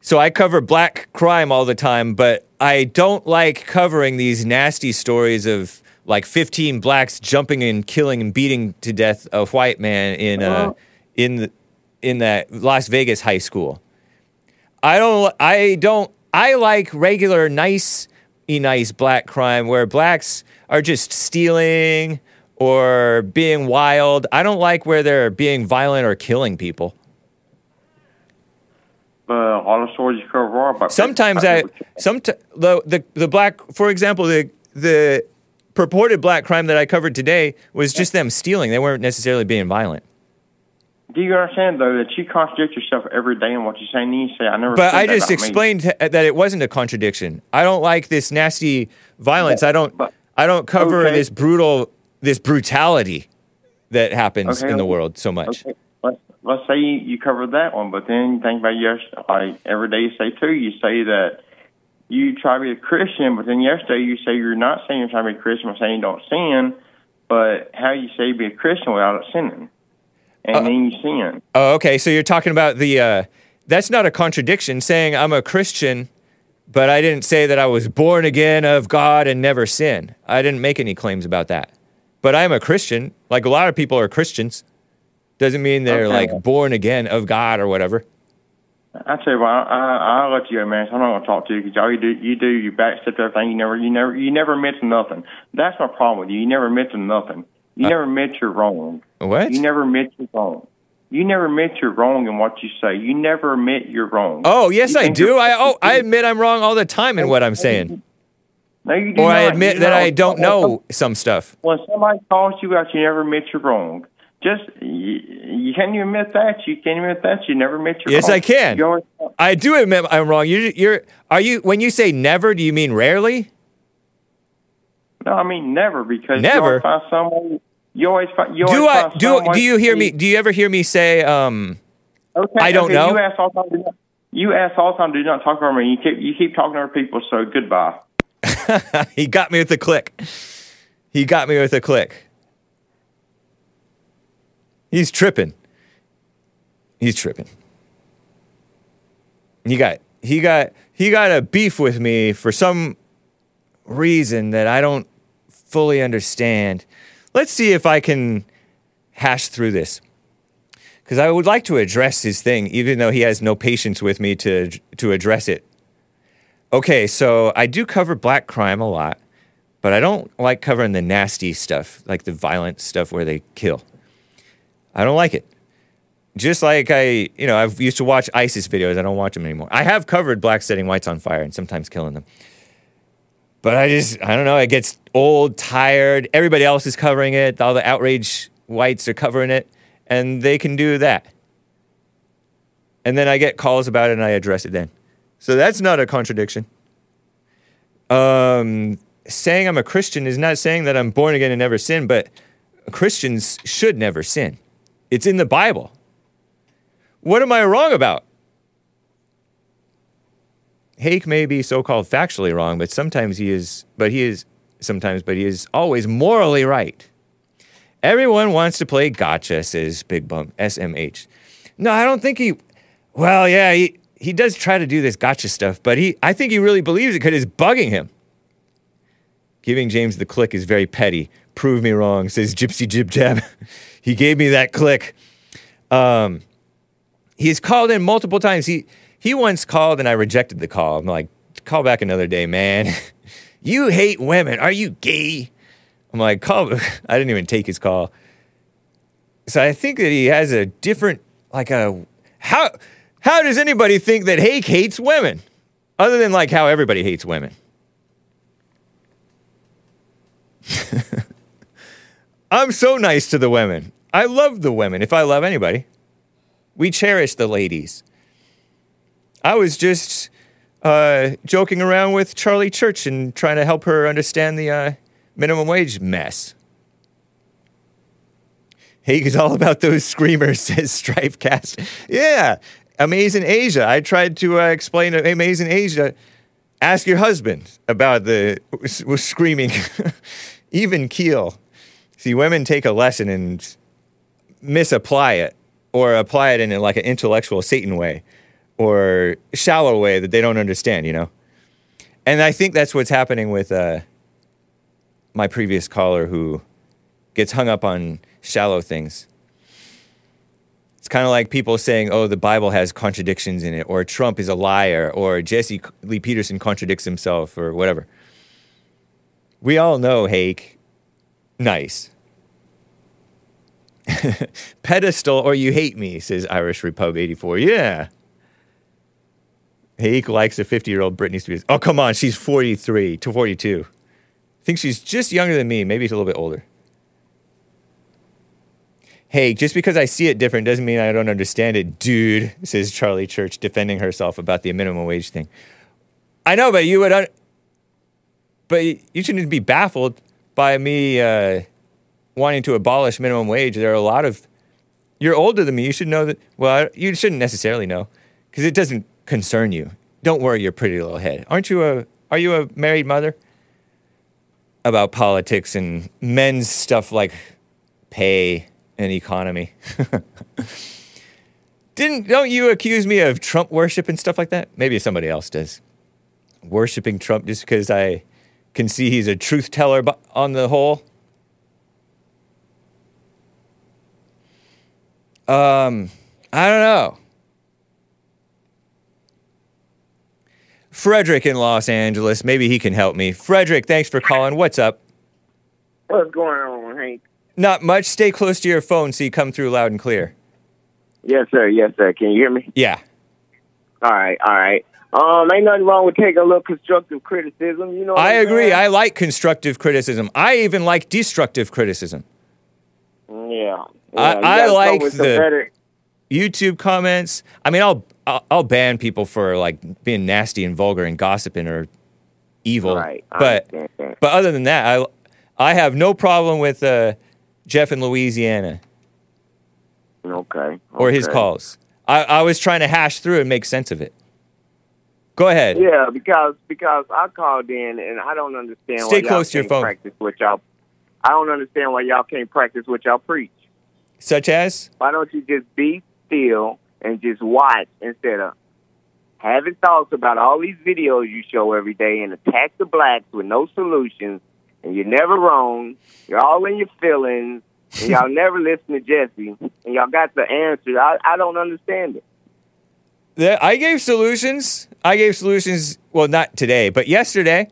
So I cover black crime all the time, but I don't like covering these nasty stories of like 15 blacks jumping and killing and beating to death a white man in uh, Well- in the, in that Las Vegas high school. I don't I don't I like regular nice nice black crime where blacks are just stealing or being wild. I don't like where they're being violent or killing people. But a lot of stories you cover are about. Sometimes I some the, the the black for example the the purported black crime that I covered today was just them stealing. They weren't necessarily being violent. Do you understand though that you contradict yourself every day in what you say? And you say, "I never." But I just about me." explained that it wasn't a contradiction. I don't like this nasty violence. I don't. but- I don't cover okay. this brutal, this brutality that happens Okay, in the world so much. Okay, let's let's say you, covered that one, but then you think about yes, like every day you say too, you say that you try to be a Christian, but then yesterday you say you're not saying you're trying to be a Christian, but saying you don't sin. But how you say be a Christian without sinning, and Uh, then you sin. Oh, okay. So you're talking about the. Uh, that's not a contradiction. Saying I'm a Christian, but I didn't say that I was born again of God and never sin. I didn't make any claims about that. But I'm a Christian. Like a lot of people are Christians. Doesn't mean they're Okay. like born again of God or whatever. I tell you what, I, I, I'll let you go, man. So I'm not going to talk to you because all you do, you do, you backstep everything. You never, you never, you never admit to nothing. That's my problem with you. You never admit to nothing. You Uh, never admit you're wrong. What? You never admit you're wrong. You never admit you're wrong in what you say. You never admit you're wrong. Oh, yes, You I do. I oh, I admit I'm wrong all the time in what I'm saying, No, you do or I admit You that know, I don't know some- stuff. When somebody calls you out, you never admit you're wrong. Just you, you can't even admit that. You can't admit that. You never admit you're Yes, wrong. I can. Always, I do admit I'm wrong. You, you're are you when you say never? Do you mean rarely? no, I mean never because Never? you someone. You always find. You Do always I do? Do you hear me? Do you ever hear me say um? Okay, I don't okay, know? You ask all the time. Do not, you ask all the time. Do not talk over me. You keep you keep talking over people. So goodbye. he got me with a click. He got me with a click. He's tripping. He's tripping. He got he got he got a beef with me for some reason that I don't fully understand. Let's see if I can hash through this. Cuz I would like to address his thing even though he has no patience with me to to address it. Okay, so I do cover black crime a lot, but I don't like covering the nasty stuff, like the violent stuff where they kill. I don't like it. Just like I, you know, I've used to watch ISIS videos. I don't watch them anymore. I have covered blacks setting whites on fire and sometimes killing them. But I just, I don't know, it gets old, tired. Everybody else is covering it. All the outrage whites are covering it, and they can do that. And then I get calls about it and I address it then. So that's not a contradiction. Um, saying I'm a Christian is not saying that I'm born again and never sin, but Christians should never sin. It's in the Bible. What am I wrong about? Hake may be so-called factually wrong, but sometimes he is, but he is sometimes, but he is always morally right. Everyone wants to play gotcha, says Big Bump SMH. No, I don't think he. Well, yeah, he he does try to do this gotcha stuff, but he I think he really believes it because it's bugging him. Giving James the click is very petty. Prove me wrong, says Gypsy Jib Jab. he gave me that click. Um, he's called in multiple times. He he once called and I rejected the call. I'm like, call back another day, man. you hate women. Are you gay? I'm like, call. I didn't even take his call. So I think that he has a different, like a how how does anybody think that Hake hates women, other than like how everybody hates women? I'm so nice to the women. I love the women. If I love anybody, we cherish the ladies. I was just uh, joking around with Charlie Church and trying to help her understand the uh, minimum wage mess. Hake is all about those screamers, says Strifecast. Yeah, Amazing Asia. I tried to uh, explain Amazing Asia. Ask your husband about the was screaming. Even keel. See, women take a lesson and misapply it or apply it in like an intellectual Satan way. Or shallow way that they don't understand, you know? And I think that's what's happening with uh, my previous caller who gets hung up on shallow things. It's kind of like people saying, oh, the Bible has contradictions in it, or Trump is a liar, or Jesse Lee Peterson contradicts himself, or whatever. We all know Hake. Nice. Pedestal or you hate me, says Irish Repub 84. Yeah. Hake likes a 50 year old Britney Spears. Oh, come on. She's 43 to 42. I think she's just younger than me. Maybe she's a little bit older. Hey, just because I see it different doesn't mean I don't understand it, dude, says Charlie Church, defending herself about the minimum wage thing. I know, but you would, un- but you shouldn't be baffled by me uh, wanting to abolish minimum wage. There are a lot of, you're older than me. You should know that. Well, you shouldn't necessarily know because it doesn't concern you. Don't worry your pretty little head. Aren't you a, are you a married mother? About politics and men's stuff like pay and economy. Didn't don't you accuse me of Trump worship and stuff like that? Maybe somebody else does. Worshipping Trump just because I can see he's a truth teller on the whole. Um, I don't know. Frederick in Los Angeles, maybe he can help me. Frederick, thanks for calling. What's up? What's going on, Hank? Not much. Stay close to your phone so you come through loud and clear. Yes, sir. Yes, sir. Can you hear me? Yeah. All right. All right. Um, ain't nothing wrong with taking a little constructive criticism. You know. I agree. I like constructive criticism. I even like destructive criticism. Yeah. yeah I- I like the- better- YouTube comments. I mean, I'll I'll, I'll ban people for like being nasty and vulgar and gossiping or evil. Right. But but other than that, I I have no problem with uh, Jeff in Louisiana Okay. or his calls. I, I was trying to hash through and make sense of it. Go ahead. Yeah, because because I called in and I don't understand. Stay why y'all close to your phone. Practice what y'all. I don't understand why y'all can't practice what y'all preach. Such as Why don't you just be still and just watch instead of having thoughts about all these videos you show every day and attack the blacks with no solutions and you're never wrong. You're all in your feelings and y'all never listen to Jesse and y'all got the answer. I, I don't understand it. There- I gave solutions. I gave solutions. Well, not today, but yesterday.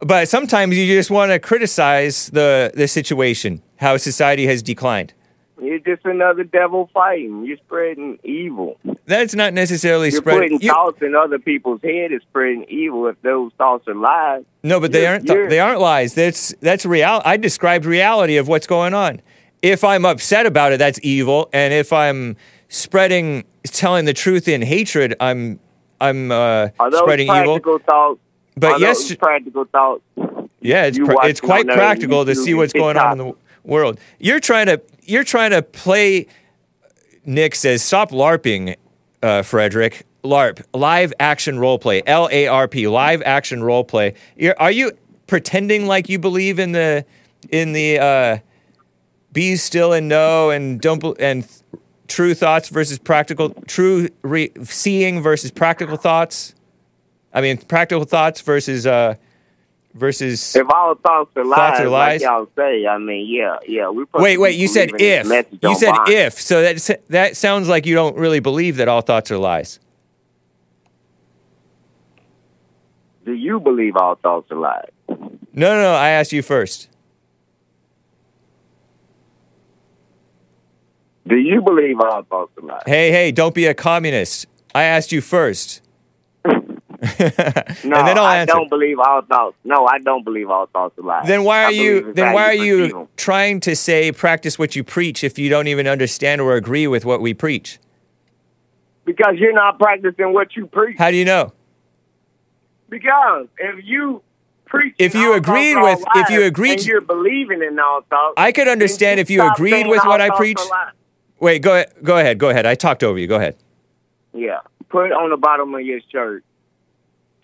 But sometimes you just want to criticize the the situation, how society has declined. You're just another devil fighting. You're spreading evil. That's not necessarily You're spread. putting you- thoughts in other people's head is spreading evil if those thoughts are lies. no, but they you're- aren't. you're- they aren't lies. That's that's real. I described reality of what's going on. If I'm upset about it, that's evil. And if I'm spreading, telling the truth in hatred, I'm I'm uh, Are those spreading evil. practical thoughts? But are yes, those practical thoughts. Yeah, it's watching it's quite practical to see what's going on in the world. You're trying to you're trying to play. Nick says, "Stop larping, uh, Frederick. LARP, live action role play. L A R P, live action role play. You're, are you pretending like you believe in the in the uh, be still and know and don't and th- true thoughts versus practical true re- seeing versus practical thoughts? I mean, practical thoughts versus uh, versus If all thoughts are lies, Thoughts are lies? like y'all say, I mean, yeah, yeah. We Wait, wait. You said if. You said bond. if. So that that sounds like you don't really believe that all thoughts are lies. Do you believe all thoughts are lies? No, no, no. I asked you first. Do you believe all thoughts are lies? Hey, hey, don't be a communist. I asked you first. No, and then I'll I answer. don't believe all thoughts. No, I don't believe all thoughts are lies. Then why are believe you then why are you trying to say practice what you preach if you don't even understand or agree with what we preach? Because you're not practicing what you preach. How do you know? Because if you preach, If you agreed with- if you agreed- you're believing in all thoughts, I could understand then if you agreed with what I preach. Wait, go ahead go ahead. Go ahead. I talked over you. Go ahead. Yeah, put on the bottom of your shirt.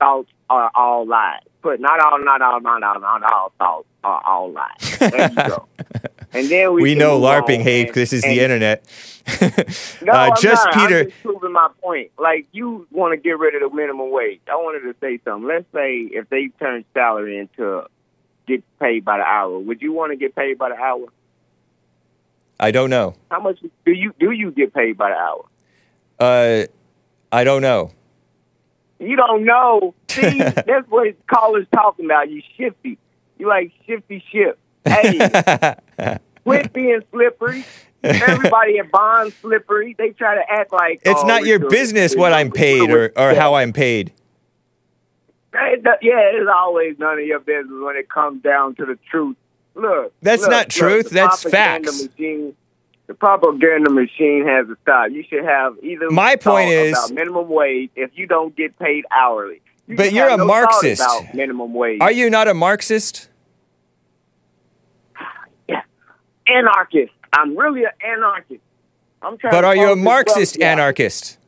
Thoughts are all lies. Put not all, not all, not all, not all thoughts are all lies. There you go. and then we, We know LARPing, And- this is and- the internet. No, uh, I'm just not. Peter. I'm just proving my point. Like you want to get rid of the minimum wage. I wanted to say something. Let's say if they turn salary into get paid by the hour, would you want to get paid by the hour? I don't know. How much do you do you get paid by the hour? Uh, I don't know. You don't know. See, that's what callers talking about. You shifty. You like shifty ship. Hey, quit being slippery. Everybody at Bond slippery. They try to act like It's oh, not your business what I'm paid or, or how I'm paid. Yeah, it's always none of your business when it comes down to the truth. Look, That's look, not look, truth, that's facts. Machine, the propaganda machine has to stop. You should have either. My point is- about minimum wage if you don't get paid hourly. You But you're a no Marxist. About minimum wage. Are you not a Marxist? Yeah. Anarchist. I'm really an anarchist. I'm trying. But are you a Marxist anarchist?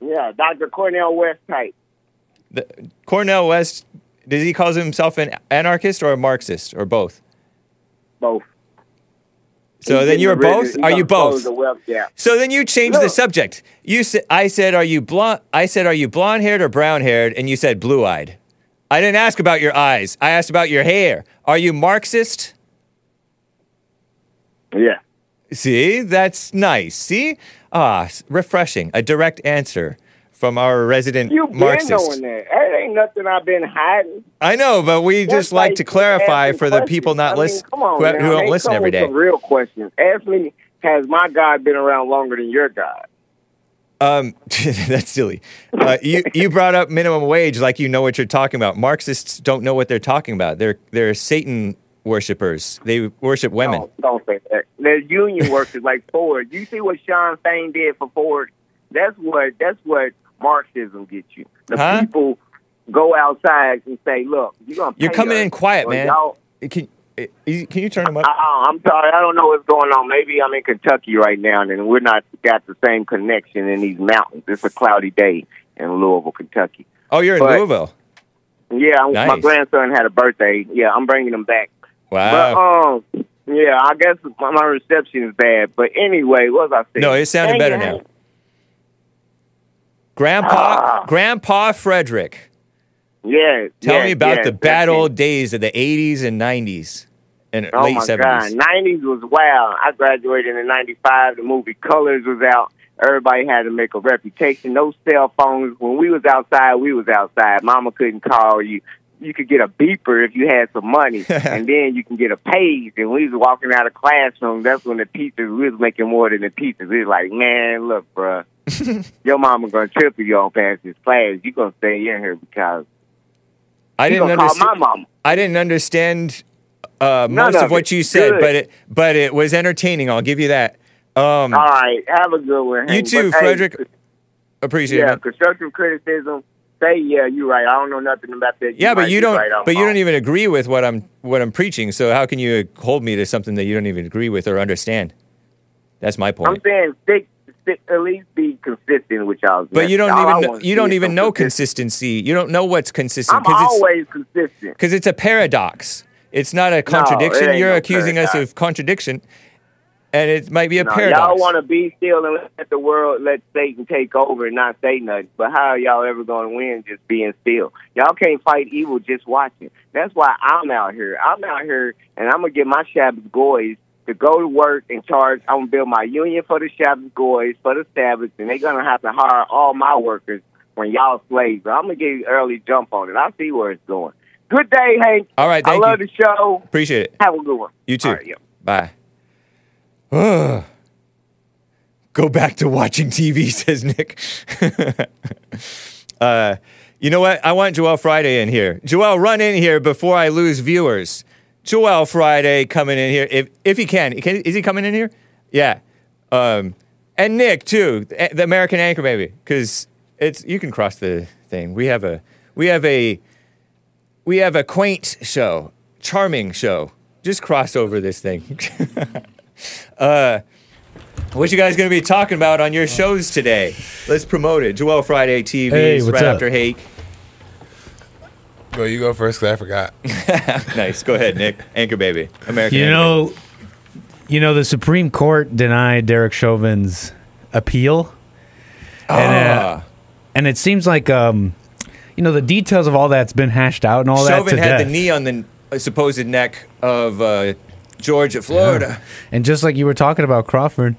Yeah, Dr. Cornel West type. The, Cornel West, does he call himself an anarchist or a Marxist or both? Both. So then you're getting both? Are you both? The wealth gap. So then you changed the subject. You said I said are you blonde I said are you blonde haired or brown haired and you said blue eyed. I didn't ask about your eyes. I asked about your hair. Are you Marxist? Yeah. See, that's nice. See? Ah, refreshing. A direct answer from our resident You've been Marxist. knowing that. That ain't nothing I've been hiding. I know, but we That's just like to clarify for the people not I mean, listen who, who don't listen every. Some real questions. Ask me, has my God been around longer than your God? Um, that's silly. Uh, you you brought up minimum wage like you know what you're talking about. Marxists don't know what they're talking about. They're they're Satan worshippers. They worship women. Don't, don't say that. There's union workers like Ford. You see what Shawn Fain did for Ford? That's what that's what Marxism gets you. The Huh? people go outside and say, "Look, you're gonna." You're coming us, in quiet, man. y'all- Can can you turn them up? I, I'm sorry, I don't know what's going on. Maybe I'm in Kentucky right now, and we're not got the same connection in these mountains. It's a cloudy day in Louisville, Kentucky. Oh, you're in Louisville. Yeah, I'm- my grandson had a birthday. Yeah, I'm bringing him back. Wow. But um, yeah, I guess my, my reception is bad. But anyway, what was I saying? no, it sounded Dang better now. Grandpa, Ah. Grandpa Frederick, Yeah. tell me about the bad it. old days of the 80s and 90s and Oh late my 70s. God, nineties was wild. I graduated in '95. The movie Colors was out. Everybody had to make a reputation. No cell phones. When we was outside, we was outside. Mama couldn't call you. You could get a beeper if you had some money, and then you can get a page. And we was walking out of classroom. That's when the teachers we was making more than the teachers. We was like, man, look, bruh, your mama gonna trip if you don't pass this class. You gonna stay in here because I didn't understand. I didn't understand uh, most of of what you said, Good. but it but it was entertaining. I'll give you that. Um, All right, have a good one. you too, But, hey, Frederick. Appreciate Yeah, it. constructive criticism. Say, yeah, you're right. I don't know nothing about that. Yeah, but you don't. Right, but you don't even agree with what I'm what I'm preaching. So how can you hold me to something that you don't even agree with or understand? That's my point. I'm saying stick, at least be consistent with y'all. But you don't All even know, you don't even know consistency. You don't know what's consistent I'm because it's always consistent. because it's a paradox. It's not a contradiction. ain't You're no accusing us of contradiction, and it might be a No, paradox. y'all want to be still and let the world, let Satan take over and not say nothing. But how are y'all ever going to win just being still? Y'all can't fight evil just watching. That's why I'm out here. I'm out here, and I'm gonna get my Sabbath boys to go to work and charge. I'm gonna build my union for the Sabbath boys for the Sabbath, and they're gonna have to hire all my workers when y'all slaves. I'm gonna get an early jump on it. I see where it's going. Good day, Hank. All right, thank I love you. the show. Appreciate it. Have a good one. You too. Right, yeah. Bye. Go back to watching TV, says Nick. uh, you know what? I want Joel Friday in here. Joel, run in here before I lose viewers. Joel Friday coming in here if if he can. can is he coming in here? Yeah. Um, and Nick too, the American anchor maybe, because it's you can cross the thing. We have a we have a we have a quaint show, charming show. Just cross over this thing. uh, what you guys going to be talking about on your shows today? Let's promote it. Joel Friday TV Hey, right up? after Hake. Go, you go first because I forgot. nice. Go ahead, Nick. Anchor baby. American. You Anchor know, You know, the Supreme Court denied Derek Chauvin's appeal. And, uh, Ah. and it seems like, um, you know, the details of all that's been hashed out and all that. Chauvin had death. the knee on the uh, supposed neck of uh, George at Florida. And just like you were talking about Crawford,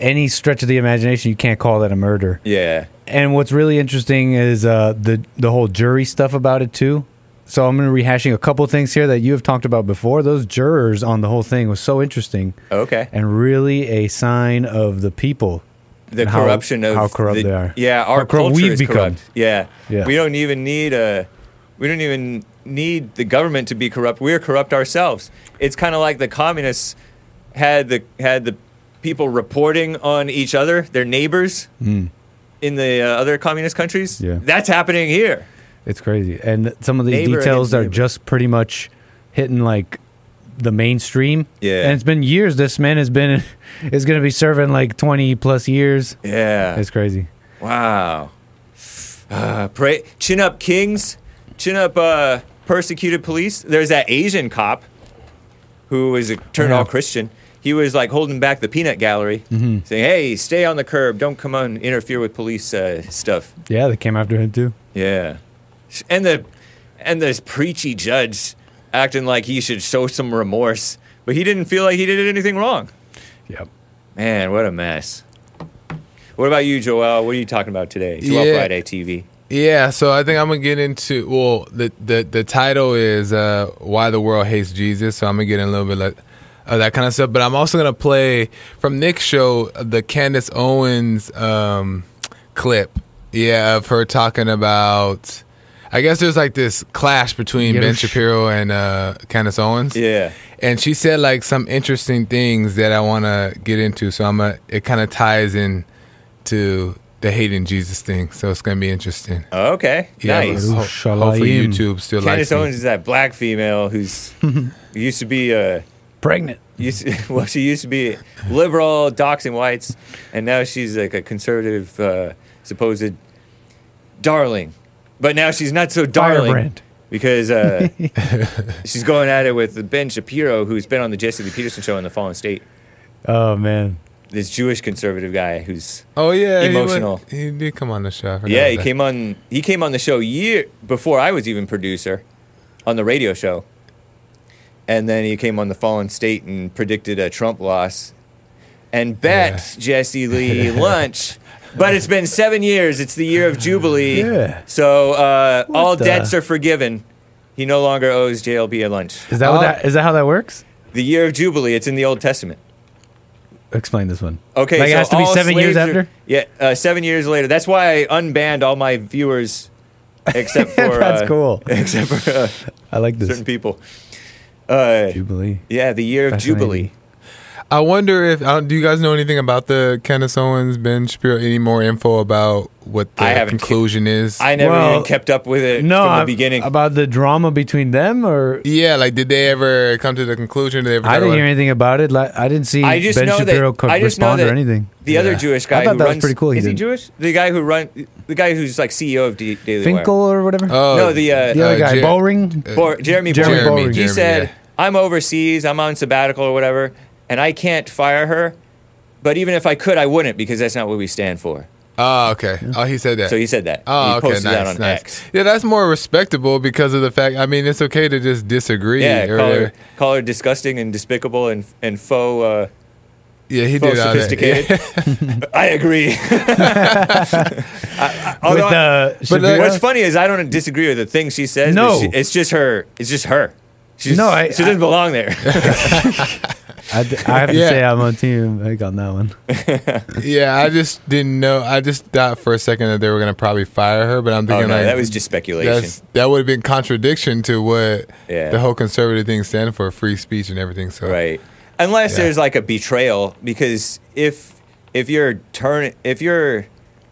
any stretch of the imagination, you can't call that a murder. Yeah. And what's really interesting is uh, the the whole jury stuff about it too. So I'm going to rehashing a couple things here that you have talked about before. Those jurors on the whole thing was so interesting Okay. and really a sign of the people. the and how- corruption of how corrupt the- they are. Yeah, our How culture we've is become. corrupt. Yeah. Yeah. we don't even need a. We don't even need the government to be corrupt. We're corrupt ourselves. It's kind of like the communists had the had the people reporting on each other, their neighbors, in the uh, other communist countries. Yeah. that's happening here. It's crazy. And some of these Neighbor details are neighbor. just pretty much hitting like the mainstream. Yeah. And it's been years. This man has been is going to be serving like 20 plus years. Yeah, It's crazy. Wow. Uh, pray, chin up kings, chin up uh, persecuted police. There's that Asian cop who is a, turned all Christian. He was like holding back the peanut gallery, Mm-hmm. saying, "Hey, stay on the curb. Don't come on interfere with police uh, stuff." Yeah, they came after him too. Yeah, and the and this preachy judge acting like he should show some remorse, but he didn't feel like he did anything wrong. Yep. Man, what a mess. What about you, Joel? What are you talking about today? Joel Yeah. Friday TV. Yeah, so I think I'm gonna get into well, the the the title is uh, "Why the World Hates Jesus," so I'm gonna get in a little bit like, of that kind of stuff. But I'm also gonna play from Nick's show the Candace Owens um, clip, yeah, of her talking about. I guess there's like this clash between Ben Shapiro and uh, Candace Owens. Yeah. and she said like some interesting things that I want to get into. So I'm a, it kind of ties in to the hating Jesus thing. So it's gonna be interesting. Okay. yeah, nice. ho- Shalayim. hopefully YouTube still Candace likes me. Owens is that black female who's used to be uh Pregnant. used well she used to be liberal doxing whites and now she's like a conservative uh, supposed darling but now she's not so darling Firebrand. because uh, she's going at it with Ben Shapiro who's been on the Jesse Lee Peterson show in the Fallen State Oh man. this Jewish conservative guy who's Oh yeah, he went- Emotional. He, did come on the show. Yeah, he that. came on. He came on the show year before I was even producer, on the radio show. And then he came on the Fallen State and predicted a Trump loss, and bet Jesse Lee lunch. But it's been seven years. It's the year of Jubilee. Yeah. So uh, all the- debts are forgiven. He no longer owes JLP a lunch. Is that what Oh. that is that how that works? The year of Jubilee. It's in the Old Testament. Explain this one. Okay, Like, it has to be seven years slaves are- after? yeah, uh, seven years later. That's why I unbanned all my viewers, except for That's uh, cool. except for uh, I like this. certain people. Uh, Jubilee. yeah, the year of Jubilee. I wonder if uh, do you guys know anything about the Candace Owens Ben Shapiro? Any more info about what the I haven't conclusion is? I never Well, even kept up with it No, from the I'm- beginning. about the drama between them, or yeah, like did they ever come to the conclusion? Did they ever I didn't hear anything about it. Like, I didn't see I just Ben know Shapiro that co- I just know respond that or anything. the other Yeah. Jewish I guy thought who that was pretty cool he is he. Jewish? The guy who run the guy who's like CEO of D- Daily Finkel Wire. or whatever. Oh, No, the, uh, the other uh, guy, Jer- Boring. Bor- Jeremy, Jeremy Boring. Boring. He said, yeah. "I'm overseas. I'm on sabbatical or whatever, and I can't fire her. But even if I could, I wouldn't because that's not what we stand for." Oh, okay. Oh, he said that. So he said that. Oh, he okay, nice, that on nice. X. Yeah, that's more respectable because of the fact. I mean, it's okay to just disagree. Yeah, or- call her, call her disgusting and despicable and and faux. Uh, yeah, he did all that. sophisticated. I agree. I- I- With although I- But, uh, what's funny is I don't disagree with the things she says. No. she- it's just her. It's just her. She's, No, I- she doesn't belong there. I, d- I have to Yeah. say I'm on team Meg on that one. yeah, I just didn't know. I just thought for a second that they were gonna probably fire her, but I'm oh thinking no, like that was just speculation. that would have been contradiction to what Yeah. the whole conservative thing stand for, free speech and everything. So Right. Unless Yeah. there's like a betrayal, because if if you're turn if you're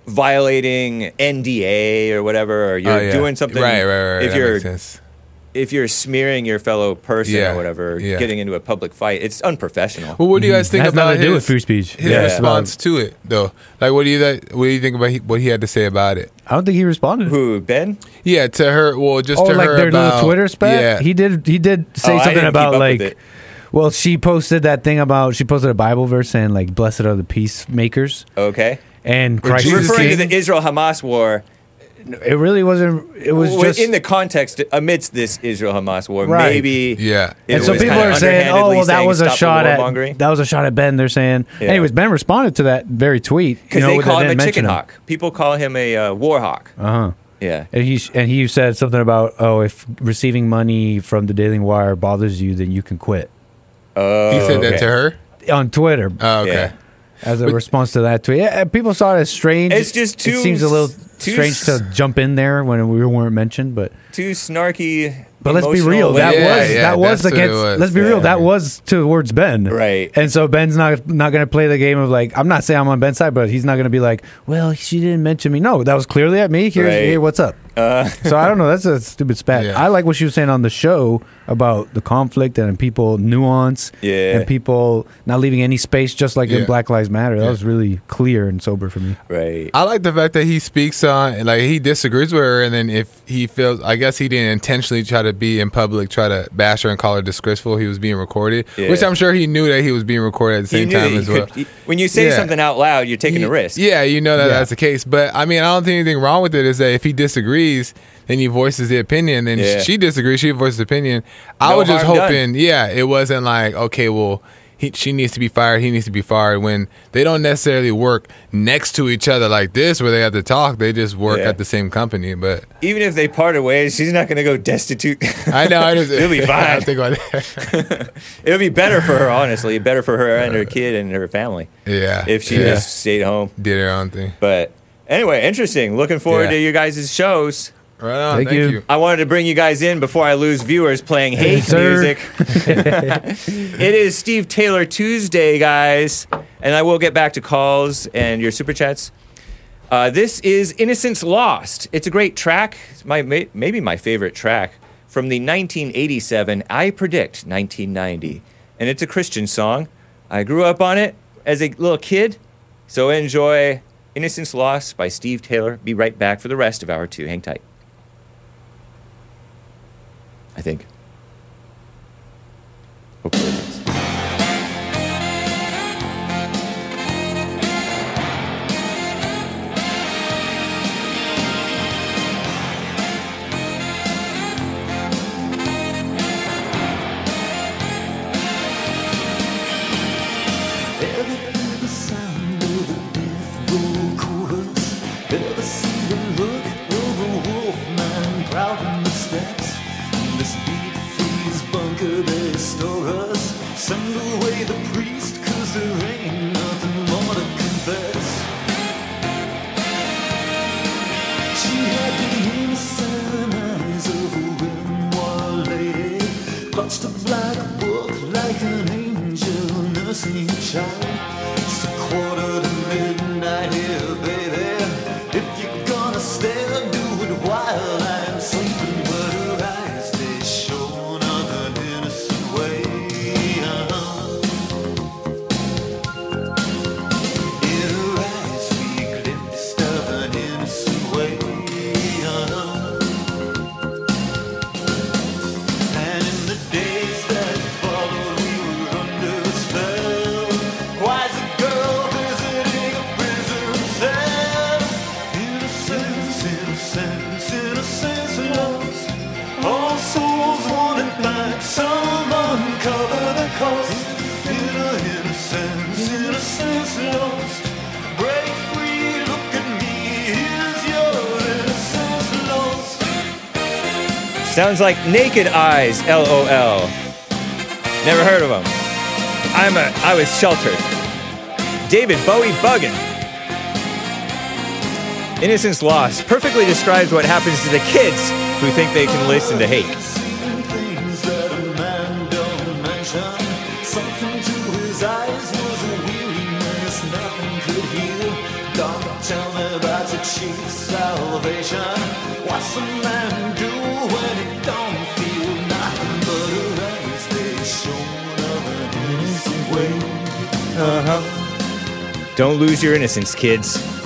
violating NDA or whatever, or you're Oh, yeah. doing something, right, right, right. If that you're makes sense. If you're smearing your fellow person Yeah, or whatever, yeah. getting into a public fight, it's unprofessional. Well, what do you guys It think has about nothing to do his, with free speech. his Yeah. response to it, though? Like, what do you that? What do you think about he, what he had to say about it? I don't think he responded. Who Ben? Yeah, to her. Well, just oh, to like her their about little Twitter spat. Yeah, He did. He did say Oh, I something didn't keep about up with like it. Well, she posted that thing about she posted a Bible verse saying like, "Blessed are the peacemakers," Okay. and Christ is Referring to king. the Israel Hamas war It really wasn't. It was w- just in the context amidst this Israel Hamas war. Right. Maybe. Yeah. it and so was people are saying, "Oh, well, that was a shot at warmongering. that was a shot at Ben." They're saying. Yeah. Anyways, Ben responded to that very tweet Because you know, they that call him a didn't chicken hawk. People call him a uh, war hawk. Uh huh. Yeah. And he and he said something about, "Oh, if receiving money from the Daily Wire bothers you, then you can quit." Oh, He said that to her. On Twitter, Oh, okay. Yeah. As a response to that tweet, yeah, uh, people saw it as strange. It's just too It seems a little too strange s- to jump in there when we weren't mentioned, but Too snarky. But let's be real. That. Yeah, was yeah, that was that's against. was. Let's be real. That was towards Ben. Right. And so Ben's not not going to play the game of like I'm not saying I'm on Ben's side, but he's not going to be like, well, she didn't mention me. No, that was clearly at me. Here's Right. hey, what's up? Uh, So I don't know. That's a stupid spat. Yeah. I like what she was saying on the show about the conflict and people nuance. Yeah. And people not leaving any space, just like in Black Lives Matter. That Yeah. was really clear and sober for me. right. I like the fact that he speaks on, and like he disagrees with her, and then if he feels, I guess he didn't intentionally try to be in public, try to bash her and call her disgraceful. He was being recorded, Yeah. which I'm sure he knew that he was being recorded at the same time as well. he- when you say Yeah. something out loud, you're taking a risk. Yeah, you know that Yeah. that's the case. But I mean, I don't think anything wrong with it. Is that if he disagrees, then he voices the opinion. Then she disagrees, she voices the opinion. I No was just harm done. hoping, yeah, it wasn't like okay, well. He, she needs to be fired. He needs to be fired. When they don't necessarily work next to each other like this, where they have to talk, they just work Yeah. at the same company. But Even if they parted ways, she's not going to go destitute. I know I just It'll be I fine. think about that. It'll be better for her, honestly. Better for her and her kid and her family yeah, if she yeah. just stayed home. did her own thing. But anyway, interesting. Looking forward Yeah. to you guys' shows. Right on. Thank Thank, you. you. I wanted to bring you guys in before I lose viewers playing hate sir. music. it is Steve Taylor Tuesday, guys, and I will get back to calls and your super chats. Uh, this is Innocence Lost. It's a great track. It's my may, maybe my favorite track from the 1987 I Predict 1990, and it's a Christian song. I grew up on it as a little kid, so enjoy Innocence Lost by Steve Taylor. Be right back for the rest of hour two. Hang tight. I think. Hopefully Sounds like Naked Eyes, LOL. Never heard of them. I'm a, I was sheltered. David Bowie bugging. Innocence Lost perfectly describes what happens to the kids who think they can listen to hate. Tell me about your salvation. What's a man do Uh-huh. Don't lose your innocence, kids.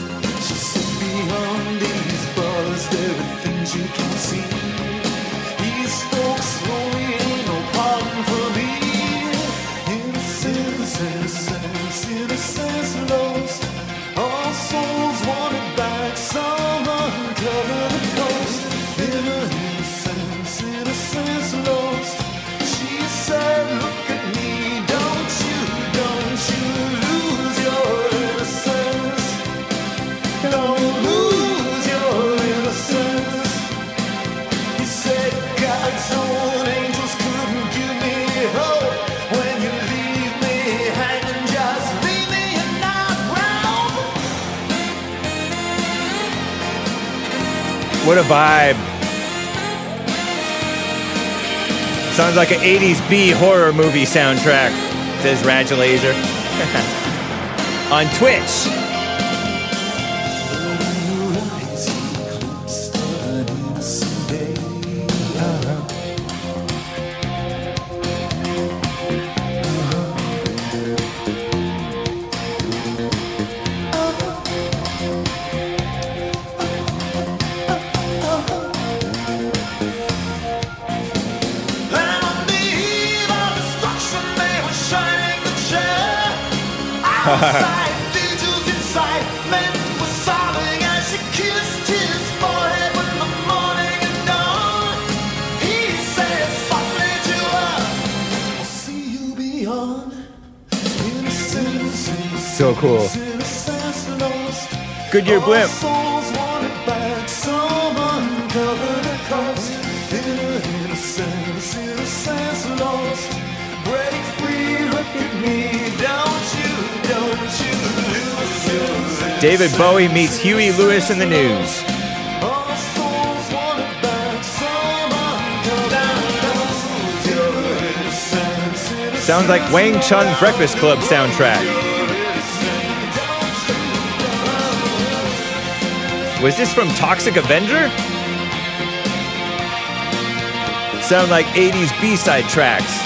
Vibe. Sounds like an 80s B horror movie soundtrack, says Radulaser. On Twitch. Lose innocence. David Bowie meets Huey Lewis in the news. All souls wanted back, some uncovered cost. Inner innocence, innocence Sounds like Wang Chung's Breakfast Club soundtrack. Was this from Toxic Avenger? Sound like 80s B-side tracks.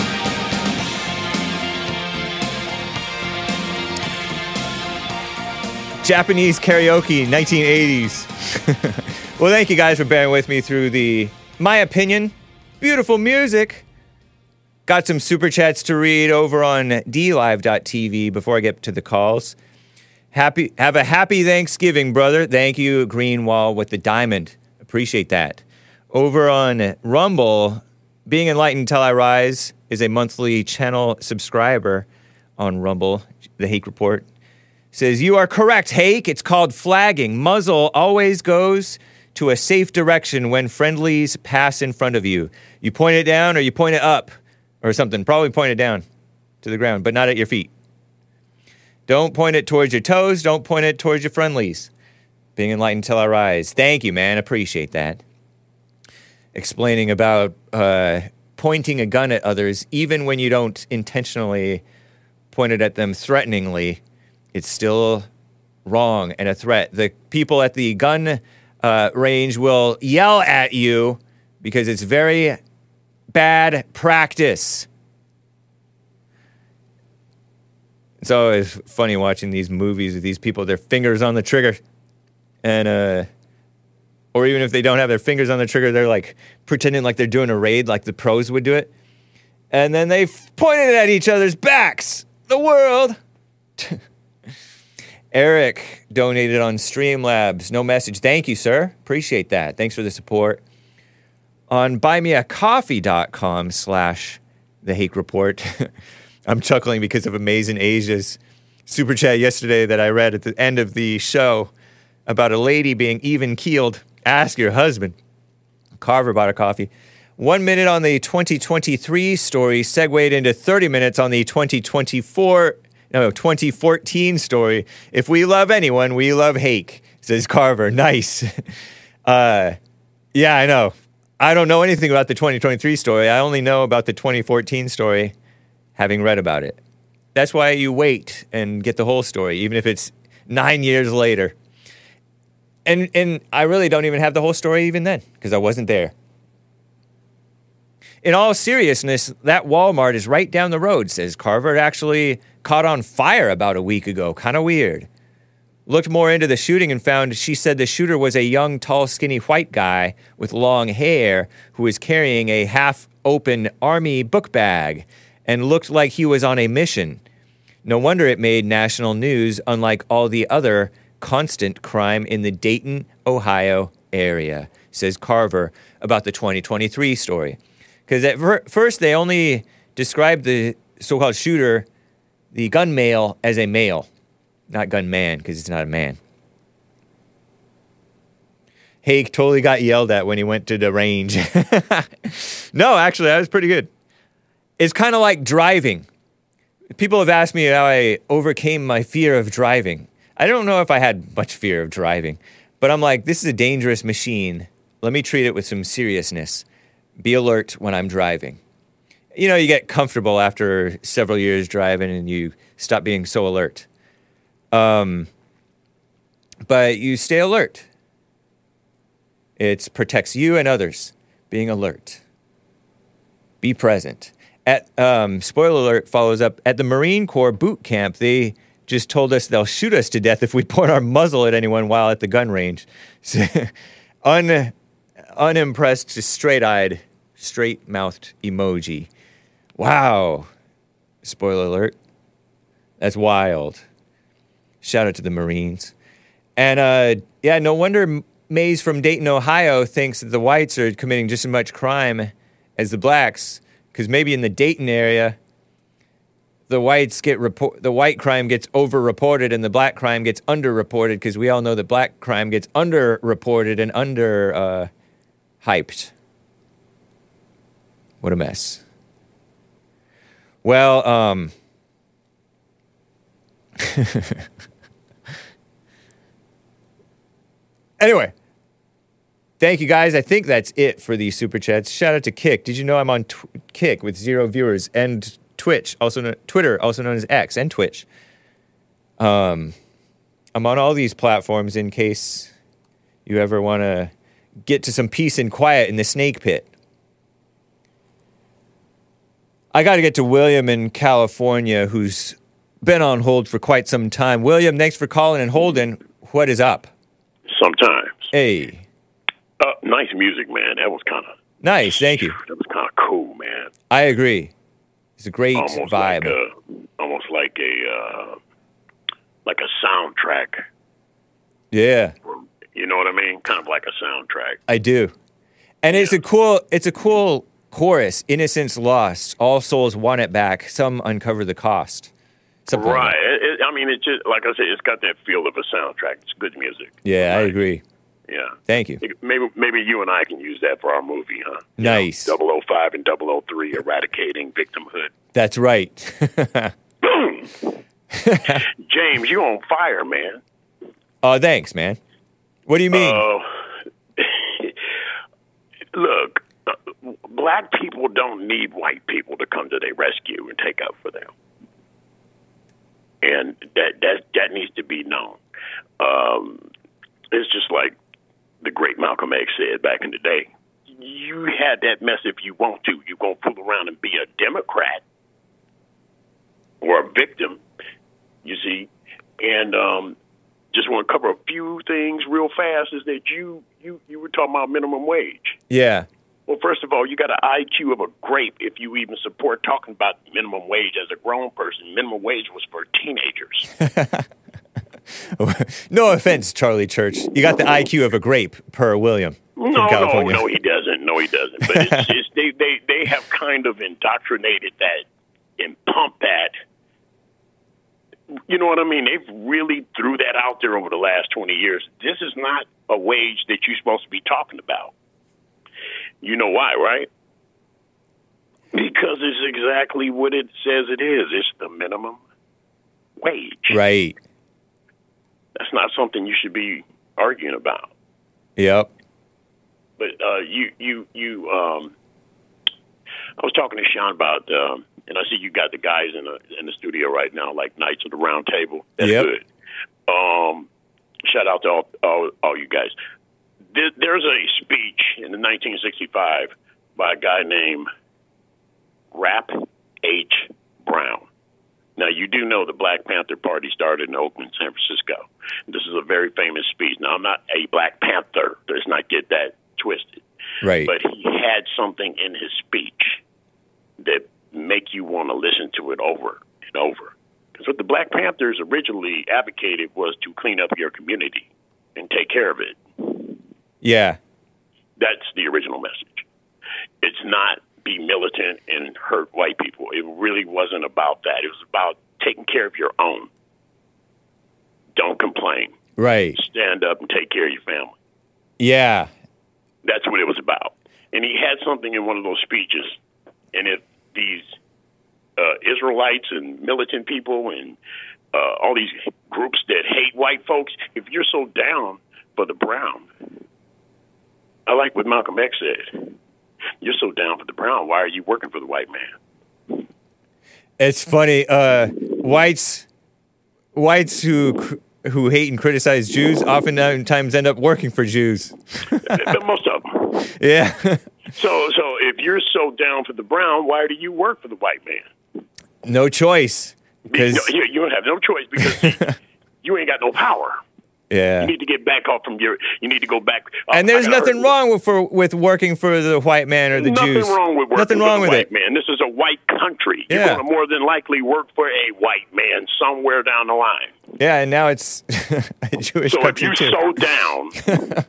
Japanese karaoke, 1980s. well, thank you guys for bearing with me through the, my opinion, beautiful music. Got some super chats to read over on dlive.tv before I get to the calls. Happy have a happy Thanksgiving, brother. Thank you, Greenwall with the diamond. Appreciate that. Over on Rumble, Being Enlightened Till I Rise is a monthly channel subscriber on Rumble, the Hake Report. Says, You are correct, Hake. It's called flagging. Muzzle always goes to a safe direction when friendlies pass in front of you. You point it down or you point it up or something. Probably point it down to the ground, but not at your feet. Don't point it towards your toes. Don't point it towards your friendlies. Being enlightened till I rise. Thank you, man. Appreciate that. Explaining about uh, pointing a gun at others, even when you don't intentionally point it at them threateningly, it's still wrong and a threat. The people at the gun uh, range will yell at you because it's very bad practice. It's always funny watching these movies with these people, their fingers on the trigger. And, uh, or even if they don't have their fingers on the trigger, they're like pretending like they're doing a raid like the pros would do it. And then they f- pointed at each other's backs. The world. Eric donated on Streamlabs. No message. Thank you, sir. Appreciate that. Thanks for the support. On buymeacoffee.com slash the Hake Report. I'm chuckling because of Amazing Asia's super chat yesterday that I read at the end of the show about a lady being even keeled. Ask your husband. Carver bought a coffee. One minute on the 2023 story segued into 30 minutes on the 2024, no, 2014 story. If we love anyone, we love Hake, says Carver. Nice. Uh, yeah, I know. I don't know anything about the 2023 story. I only know about the 2014 story, having read about it. That's why you wait and get the whole story, even if it's nine years later. And and I really don't even have the whole story even then because I wasn't there. In all seriousness, that Walmart is right down the road, says Carver. It actually caught on fire about a week ago. Kind of weird. Looked more into the shooting and found she said the shooter was a young, tall, skinny white guy with long hair who was carrying a half open army book bag and looked like he was on a mission. No wonder it made national news, unlike all the other constant crime in the Dayton, Ohio area, says Carver about the 2023 story. Because at fir- first they only described the so called shooter, the gun male, as a male, not gun man, because it's not a man. Hake totally got yelled at when he went to the range. no, actually, that was pretty good. It's kind of like driving. People have asked me how I overcame my fear of driving. I don't know if I had much fear of driving, but I'm like, this is a dangerous machine. let me treat it with some seriousness. Be alert when I'm driving. You know, you get comfortable after several years driving and you stop being so alert. Um, but you stay alert. It protects you and others. Being alert. Be present. At um, spoiler alert follows up at the Marine Corps boot camp. They just told us they'll shoot us to death if we point our muzzle at anyone while at the gun range. So, un, unimpressed, just straight-eyed, straight-mouthed emoji. Wow. Spoiler alert. That's wild. Shout out to the Marines. And uh, yeah, no wonder Maze from Dayton, Ohio thinks that the whites are committing just as much crime as the blacks, because maybe in the Dayton area, the whites get report, the white crime gets overreported and the black crime gets underreported, because we all know that black crime gets underreported and under uh, hyped. What a mess. Well, um, Anyway, thank you guys. I think that's it for these super chats. Shout out to Kick. Did you know I'm on tw- Kick with zero viewers and Twitch, also kno- Twitter, also known as X, and Twitch. Um, I'm on all these platforms in case you ever want to get to some peace and quiet in the snake pit. I got to get to William in California, who's been on hold for quite some time. William, thanks for calling and holding. What is up? Sometimes. Hey, Uh, nice music, man. That was kind of nice. Thank you. that was kind of cool, man. I agree. It's a great Almost vibe. like a, almost like a, uh, like a soundtrack. yeah, You know what I mean? Kind of like a soundtrack. I do. And it's a cool. It's a cool chorus. Innocence lost. All souls want it back. Some uncover the cost. Something Right. that. It, it, I mean, it's just like I said, it's got that feel of a soundtrack. It's good music. Yeah, I agree. Yeah. Thank you. Maybe maybe you and I can use that for our movie, huh? Nice. 005 and 003, eradicating victimhood. That's right. Boom. James, you're on fire, man. oh, thanks, man. What do you mean? Uh, look, uh, black people don't need white people to come to their rescue and take up for them, and that that that needs to be known. Um, it's just like the great Malcolm X said back in the day. You had that mess if you want to. You're gonna fool around and be a Democrat or a victim. You see, and um, just want to cover a few things real fast. Is that you you you were talking about minimum wage? yeah. Well, first of all, you got an IQ of a grape if you even support talking about minimum wage as a grown person. Minimum wage was for teenagers. no offense, Charlie Church. You got the IQ of a grape, per William No, no, no, he doesn't. No, he doesn't. But it's, it's, they, they, they have kind of indoctrinated that and pumped that. You know what I mean? They've really threw that out there over the last 20 years. This is not a wage that you're supposed to be talking about. You know why, right? Because it's exactly what it says it is. It's the minimum wage. Right. That's not something you should be arguing about. Yep. but uh, you you you um, I was talking to Sean about um, and I see you got the guys in the in the studio right now, like Knights of the Round Table. That's Yep. good. Um, shout out to all all, all you guys. There, there's a speech in the 1965 by a guy named Rap H. Brown. Now, you do know the Black Panther Party started in Oakland, San Francisco. This is a very famous speech. Now, I'm not a Black Panther. Let's not get that twisted. Right. But he had something in his speech that make you want to listen to it over and over. Because what the Black Panthers originally advocated was to clean up your community and take care of it. yeah. That's the original message. It's not be militant and hurt white people. It really wasn't about that. It was about taking care of your own. Don't complain. Right. Stand up and take care of your family. Yeah. That's what it was about. And he had something in one of those speeches. And if these uh, Israelites and militant people and uh, all these groups that hate white folks, if you're so down for the brown, I like what Malcolm X said. You're so down for the brown. Why are you working for the white man? It's funny. Uh, whites, whites who who hate and criticize Jews oftentimes end up working for Jews. most of them. Yeah, So, so if you're so down for the brown, why do you work for the white man? no choice. Be- Because you don't have no choice because you ain't got no power. Yeah, You need to get back off from your. You need to go back. uh, and there's nothing wrong with for with working for the white man or the nothing Jews. Nothing wrong with working nothing for wrong the with white it. man. This is a white country. You're going to more than likely work for a white man somewhere down the line. Yeah, and now it's a Jewish So if you so down,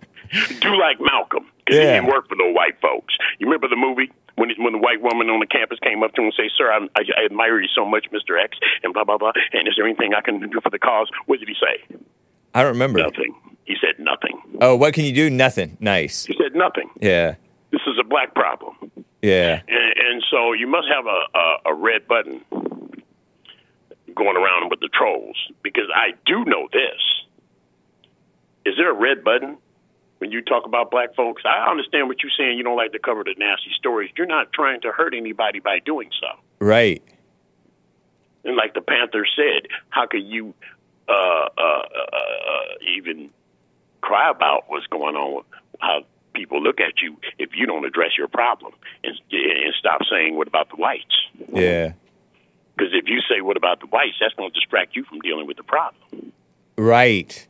do like Malcolm. 'cause he Yeah. didn't work for no white folks. You remember the movie when when the white woman on the campus came up to him and say, "Sir, I, I, I admire you so much, Mister X," and blah blah blah. And is there anything I can do for the cause? What did he say? I don't remember. Nothing. He said nothing. Oh, what can you do? Nothing. Nice. He said nothing. Yeah, This is a black problem. yeah. And, and so you must have a, a, a red button going around with the trolls because I do know this. Is there a red button when you talk about black folks? I understand what you're saying. You don't like to cover the nasty stories. You're not trying to hurt anybody by doing so. Right. And like the Panther said, how could you uh, uh, uh, uh, even cry about what's going on with how people look at you if you don't address your problem and, and stop saying, what about the whites? Yeah. Because if you say, what about the whites, that's going to distract you from dealing with the problem. Right.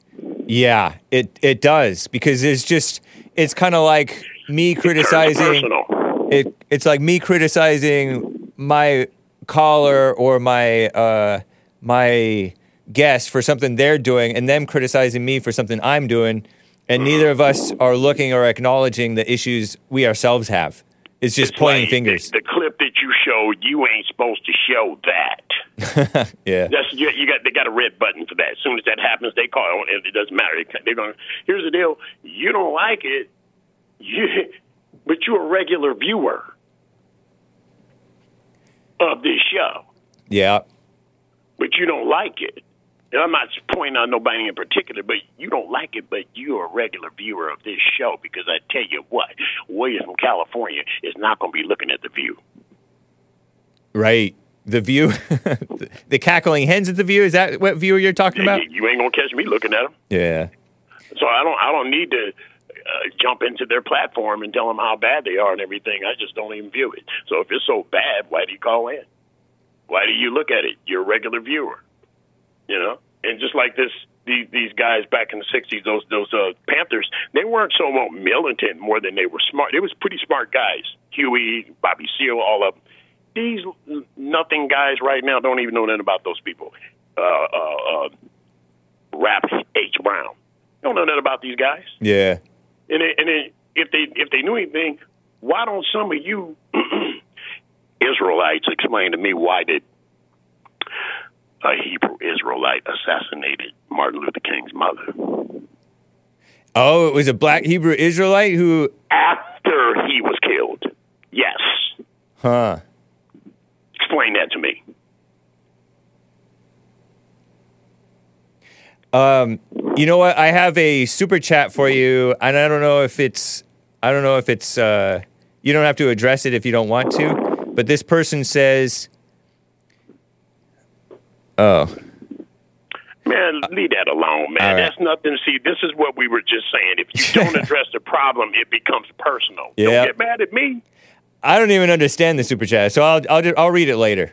Yeah. It it does because it's just it's kind of like me criticizing. personal. It it's like me criticizing my caller or my uh my guest for something they're doing, and them criticizing me for something I'm doing, and neither of us are looking or acknowledging the issues we ourselves have. It's just It's pointing like fingers. The, the clip that you showed, you ain't supposed to show that. yeah. That's you, you got. They got a red button for that. As soon as that happens, they call it. It doesn't matter. They're going. Here's the deal. You don't like it, you, but you're a regular viewer of this show. Yeah. But you don't like it. And I'm not pointing out nobody in particular, but you don't like it, but you're a regular viewer of this show because I tell you what, Williams from California is not going to be looking at the view. Right. The view, the cackling hens at the view. Is that what view you're talking about? You, you ain't going to catch me looking at them. Yeah. So I don't I don't need to uh, jump into their platform and tell them how bad they are and everything. I just don't even view it. So if it's so bad, why do you call in? Why do you look at it? You're a regular viewer, you know. And just like this, these these guys back in the '60s, those those uh, Panthers, they weren't so militant more than they were smart. They was pretty smart guys. Huey, Bobby Seale, all of them. These nothing guys right now don't even know nothing about those people. Uh, uh, uh, Rap H Brown. Don't know nothing about these guys. Yeah. And it, and it, if they if they knew anything, why don't some of you Israelites explain to me why did a Hebrew Israelite assassinated Martin Luther King's mother Oh, it was a black Hebrew Israelite who, after he was killed? Yes, huh? explain that to me. Um, you know what? I have a super chat for you, and I don't know if it's, I don't know if it's, uh, you don't have to address it if you don't want to, but this person says, oh, Man, leave that alone, man. right. That's nothing. See, this is what we were just saying. If you don't address the problem, it becomes personal. Yeah. Don't get mad at me. I don't even understand the super chat, so I'll, I'll, I'll read it later.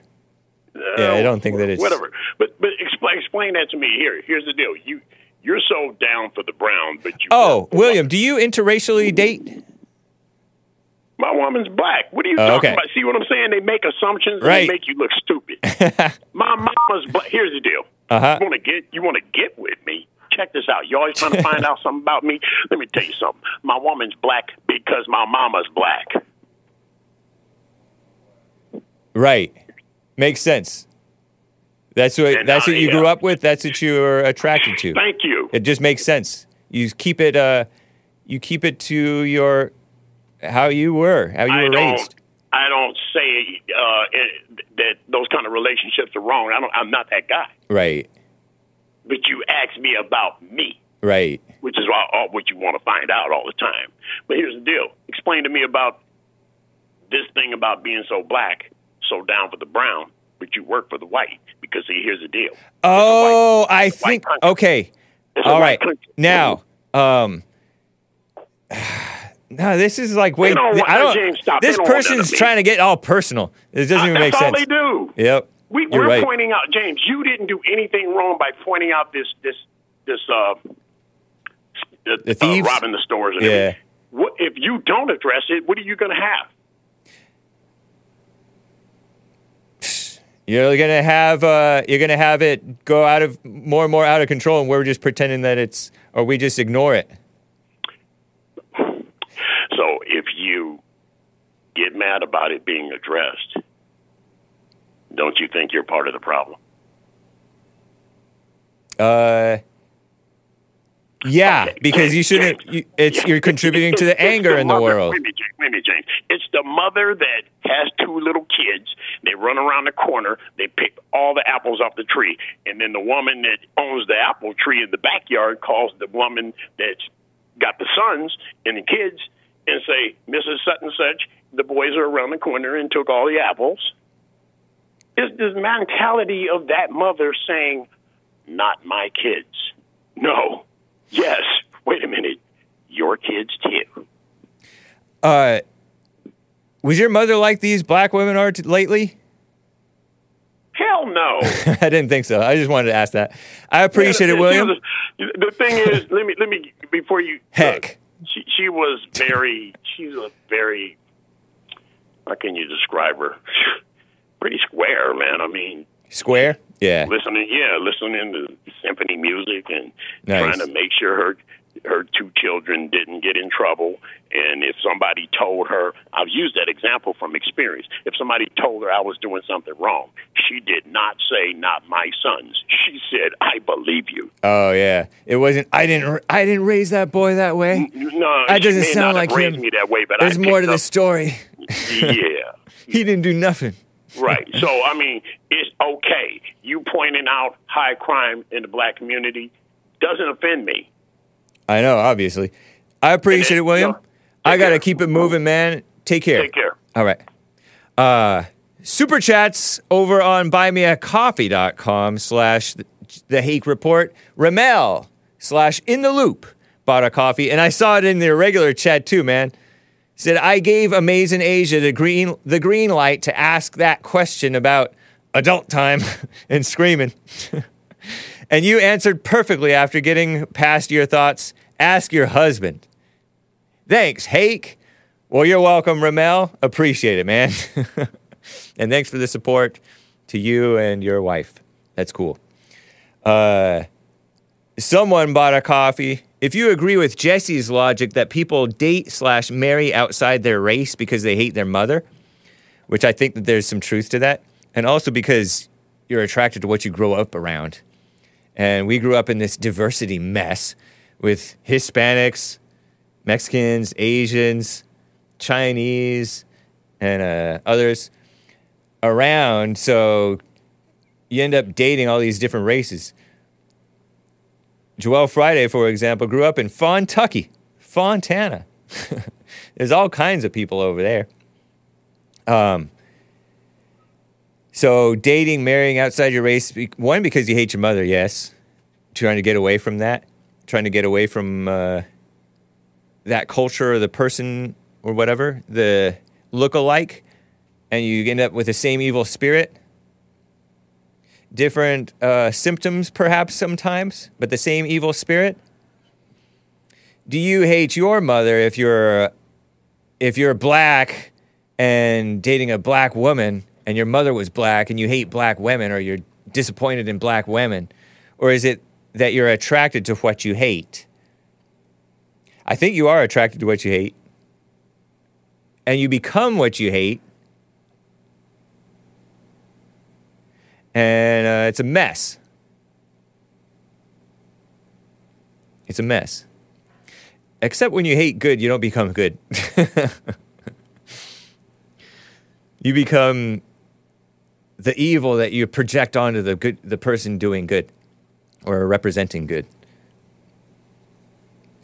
Yeah, I don't think that it's- whatever. But but explain explain that to me. Here, here's the deal. You you're so down for the brown, but you Oh, William, do you interracially date? My woman's black. What are you Oh, talking okay. about? See what I'm saying? They make assumptions and Right. they make you look stupid. my mama's black. Here's the deal. Uh-huh. You want to get you want to get with me? Check this out. You always trying to find out something about me. Let me tell you something. My woman's black because my mama's black. Right. Makes sense. That's what And that's what you grew uh, up with. That's what you were attracted to. Thank you. It just makes sense. You keep it. Uh, you keep it to your how you were, how you I were raised. I don't say uh, it, that those kind of relationships are wrong. I don't. I'm not that guy. Right. But you asked me about me, Right. which is all, all what you want to find out all the time. But here's the deal: explain to me about this thing about being so black, so down for the brown, but you work for the white. Because see, here's the deal. Oh, I think okay. All white right. country. Now, um No, this is like wait. don't I don't. Stop. This don't person's none of me. trying to get all personal. It doesn't even Uh, make that's all they do. Yep. We, we're right. pointing out, James. You didn't do anything wrong by pointing out this this this uh, uh, The thieves? uh robbing the stores. And Yeah. everything. What if you don't address it? What are you going to have? You're gonna have uh, you're gonna have it go out of more and more out of control, and we're just pretending that it's, or we just ignore it. So if you get mad about it being addressed, don't you think you're part of the problem? Uh, yeah, Okay, because you shouldn't. You, it's Yeah. you're contributing to the anger in the mother- world. Wait a minute, James. Wait a minute, James. It's the mother that has two little kids. They run around the corner. They pick all the apples off the tree, and then the woman that owns the apple tree in the backyard calls the woman that's got the sons and the kids and say, "Mrs. And Such, the boys are around the corner and took all the apples." It's this mentality of that mother saying, "Not my kids." No. Yes. Wait a minute. Your kids too. Uh, was your mother like these black women are t- lately? Hell no. I didn't think so. I just wanted to ask that. I appreciate it, She William. was- The thing is, let me let me before you. Heck. she she was very. She's a very. How can you describe her? Pretty square, man. I mean, Square? Yeah. listening, yeah, listening to symphony music and Nice. trying to make sure her her two children didn't get in trouble. And if somebody told her, I've used that example from experience. If somebody told her I was doing something wrong, she did not say, "Not my sons." She said, "I believe you." Oh yeah. It wasn't. I didn't. I didn't raise that boy that way. No, That doesn't sound like him. me that way, but There's more to picked the story. Yeah. He didn't do nothing. Right. So, I mean, it's okay. You pointing out high crime in the black community doesn't offend me. I know. Obviously. I appreciate it, William. I gotta keep it moving, man. Take care. Take care. All right. Uh, super chats over on buymeacoffee.com slash the Hake Report. Ramel slash in the loop bought a coffee. And I saw it in the regular chat too, man. Said, I gave Amazing Asia the green, the green light to ask that question about adult time and screaming. and you answered perfectly after getting past your thoughts. Ask your husband. Thanks, Hake. Well, you're welcome, Ramel. Appreciate it, man. and thanks for the support to you and your wife. That's cool. Uh, someone bought a coffee. If you agree with Jesse's logic that people date slash marry outside their race because they hate their mother, which I think that there's some truth to that, and also because you're attracted to what you grow up around. And we grew up in this diversity mess with Hispanics, Mexicans, Asians, Chinese, and uh, others around. So you end up dating all these different races. Joel Friday, for example, grew up in Fontucky, Fontana. There's all kinds of people over there. Um, so dating, marrying outside your race, one because you hate your mother, yes, trying to get away from that, trying to get away from uh, that culture or the person or whatever, the look-alike, and you end up with the same evil spirit. Different uh, symptoms, perhaps sometimes, but the same evil spirit. Do you hate your mother if you're if you're black and dating a black woman and your mother was black and you hate black women or you're disappointed in black women? Or is it that you're attracted to what you hate? I think you are attracted to what you hate. And you become what you hate. And uh, it's a mess. It's a mess. Except when you hate good, you don't become good. you become the evil that you project onto the good the person doing good or representing good.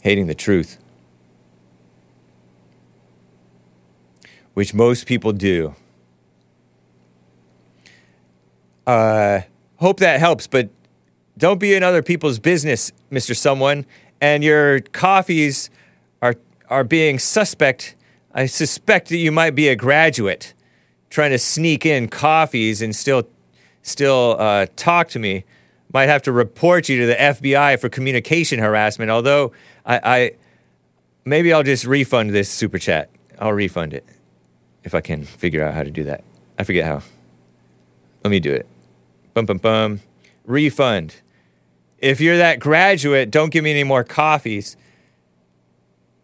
hating the truth, which most people do. Uh, hope that helps, but don't be in other people's business, Mr. Someone. And your coffees are are being suspect. I suspect that you might be a graduate trying to sneak in coffees and still still uh, talk to me. Might have to report you to the FBI for communication harassment. Although I, I maybe I'll just refund this super chat. I'll refund it if I can figure out how to do that. I forget how. Let me do it. Bum bum bum. Refund. If you're that graduate, don't give me any more coffees.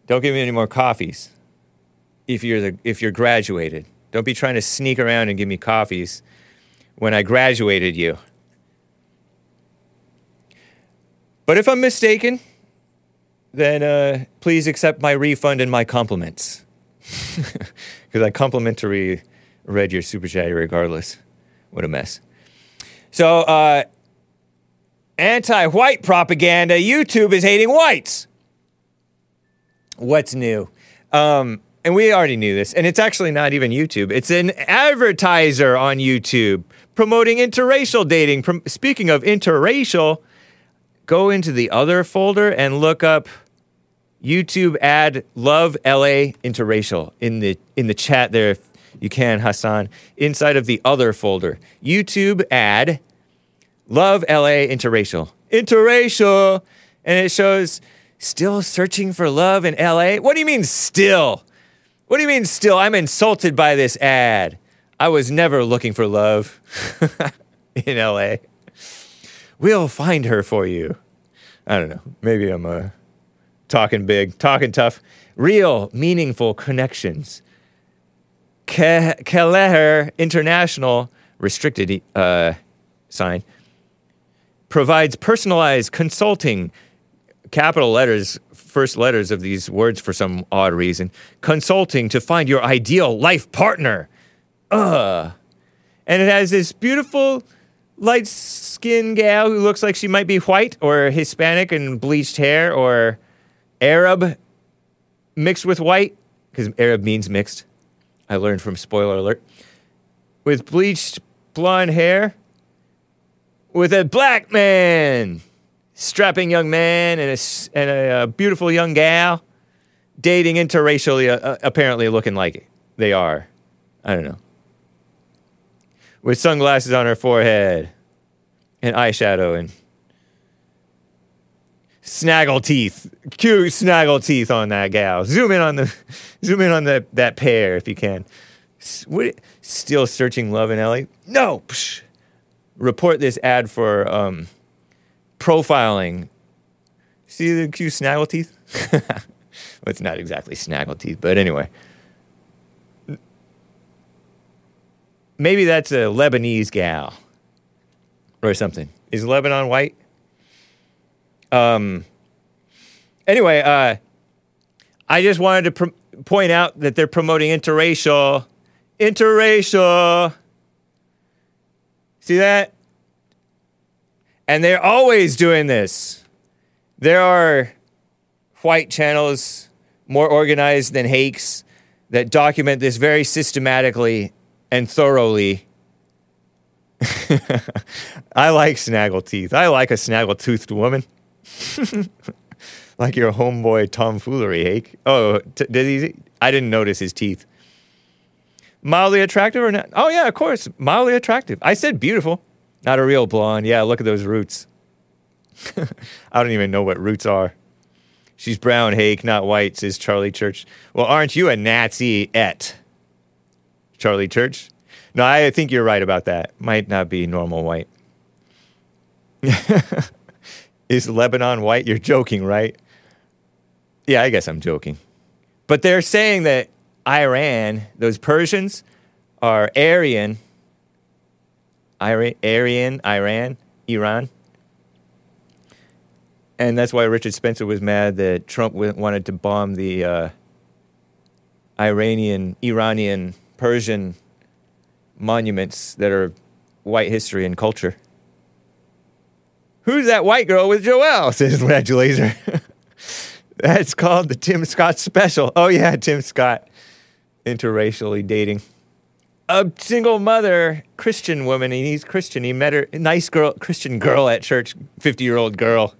Don't give me any more coffees. If you're the if you're graduated, don't be trying to sneak around and give me coffees when I graduated you. But if I'm mistaken, then uh, please accept my refund and my compliments. Because I complimentary read your super chat regardless. What a mess. So, uh, anti white propaganda YouTube is hating whites. What's new? Um, and we already knew this, and it's actually not even YouTube. It's an advertiser on YouTube promoting interracial dating. Speaking of interracial, go into the other folder and look up YouTube ad love LA interracial in the in the chat there if you can Hassan inside of the other folder. YouTube ad love LA interracial. Interracial! And it shows still searching for love in LA what do you mean still what do you mean still I'm insulted by this ad. I was never looking for love in LA we'll find her for you. I don't know. Maybe I'm uh talking big, talking tough, real, meaningful connections. Ke- Kelleher International, restricted uh, sign, provides personalized consulting, capital letters, first letters of these words for some odd reason, consulting to find your ideal life partner. Ugh. And it has this beautiful light skinned gal who looks like she might be white or Hispanic and bleached hair or Arab mixed with white, because Arab means mixed. I learned from spoiler alert. With bleached blonde hair, with a black man, strapping young man, and a, and a, uh, beautiful young gal, dating interracially, uh, uh, apparently looking like they are. I don't know. With sunglasses on her forehead, and eyeshadow, and snaggle teeth, cute snaggle teeth on that gal. Zoom in on the, zoom in on the, that pair if you can. S- What, still searching love in LA? No. Psh. Report this ad for um, profiling. See the cute snaggle teeth? well, it's not exactly snaggle teeth, but anyway. Maybe that's a Lebanese gal or something. Is Lebanon white? Um. Anyway, uh, I just wanted to point out that they're promoting interracial, interracial. See that? And they're always doing this. There are white channels more organized than Hakes that document this very systematically and thoroughly. I like snaggle teeth. I like a snaggle toothed woman. like your homeboy tomfoolery, Hake. Oh, t- did he? I didn't notice his teeth. Mildly attractive or not? Oh yeah, of course, mildly attractive. I said beautiful, not a real blonde. Yeah, look at those roots. I don't even know what roots are. She's brown, Hake, not white, says Charlie Church. Well, aren't you a Nazi et? Charlie Church? No, I think you're right about that. Might not be normal white. Is Lebanon white? You're joking, right? Yeah, I guess I'm joking. But they're saying that Iran, those Persians, are Aryan. Aryan, Iran, Iran. And that's why Richard Spencer was mad that Trump wanted to bomb the uh, Iranian, Iranian, Persian monuments that are white history and culture. Who's that white girl with Joel? Says Laser. That's called the Tim Scott special. Oh yeah, Tim Scott interracially dating a single mother Christian woman. And he's Christian. He met her nice girl, Christian girl at church, fifty year old girl.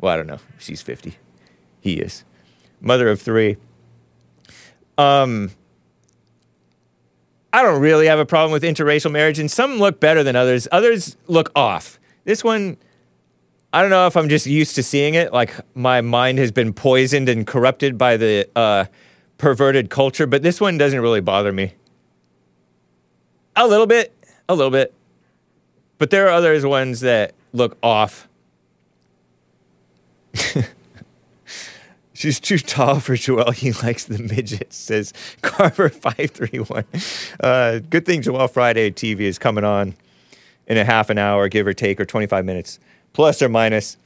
Well, I don't know. She's fifty. He is mother of three. Um, I don't really have a problem with interracial marriage, and some look better than others. Others look off. This one, I don't know if I'm just used to seeing it. Like my mind has been poisoned and corrupted by the uh, perverted culture, but this one doesn't really bother me. A little bit, a little bit, but there are others ones that look off. She's too tall for Joel. He likes the midgets, says Carver531. Uh, good thing Joel Friday TV is coming on in a half an hour, give or take, or 25 minutes, plus or minus,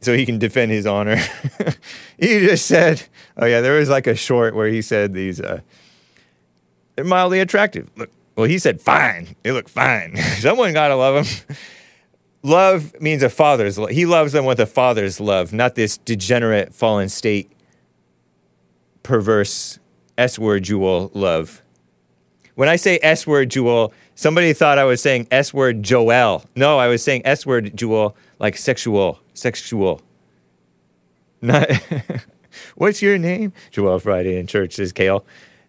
so he can defend his honor. he just said, oh, yeah, there was like a short where he said these, uh, they're mildly attractive. Look, well, he said, fine. They look fine. Someone got to love them. Love means a father's love. He loves them with a father's love, not this degenerate, fallen state, perverse S word jewel love. When I say S word jewel, somebody thought I was saying S word Joel. No, I was saying S word jewel, like sexual, sexual. Not. What's your name? Joel Friday in church says Kale.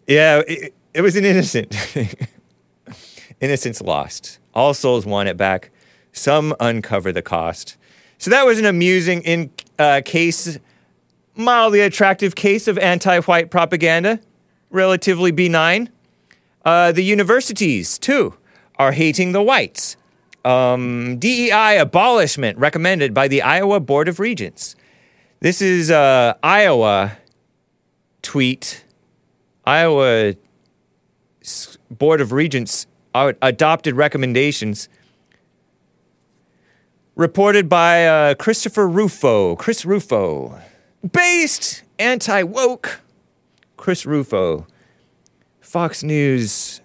Yeah, it, it was an innocent. Innocence lost. All souls want it back. Some uncover the cost. So that was an amusing in uh, case, mildly attractive case of anti-white propaganda, relatively benign. Uh, the universities too are hating the whites. Um, DEI abolishment recommended by the Iowa Board of Regents. This is uh, Iowa tweet. Iowa Board of Regents adopted recommendations reported by uh, Christopher Rufo. Chris Rufo. Based anti woke. Chris Rufo. Fox News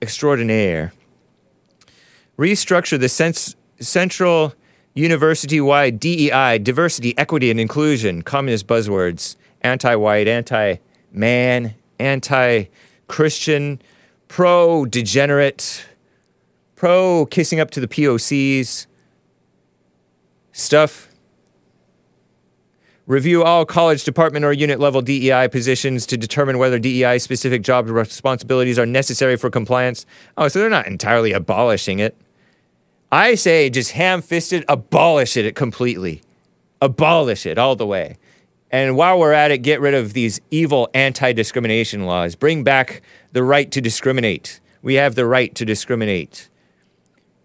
extraordinaire. Restructure the cens- central university wide DEI, diversity, equity, and inclusion, communist buzzwords, anti white, anti man, anti Christian, pro degenerate, pro kissing up to the POCs stuff. Review all college department or unit level DEI positions to determine whether DEI specific job responsibilities are necessary for compliance. Oh, so they're not entirely abolishing it. I say just ham fisted abolish it completely. Abolish it all the way. And while we're at it, get rid of these evil anti discrimination laws. Bring back the right to discriminate. We have the right to discriminate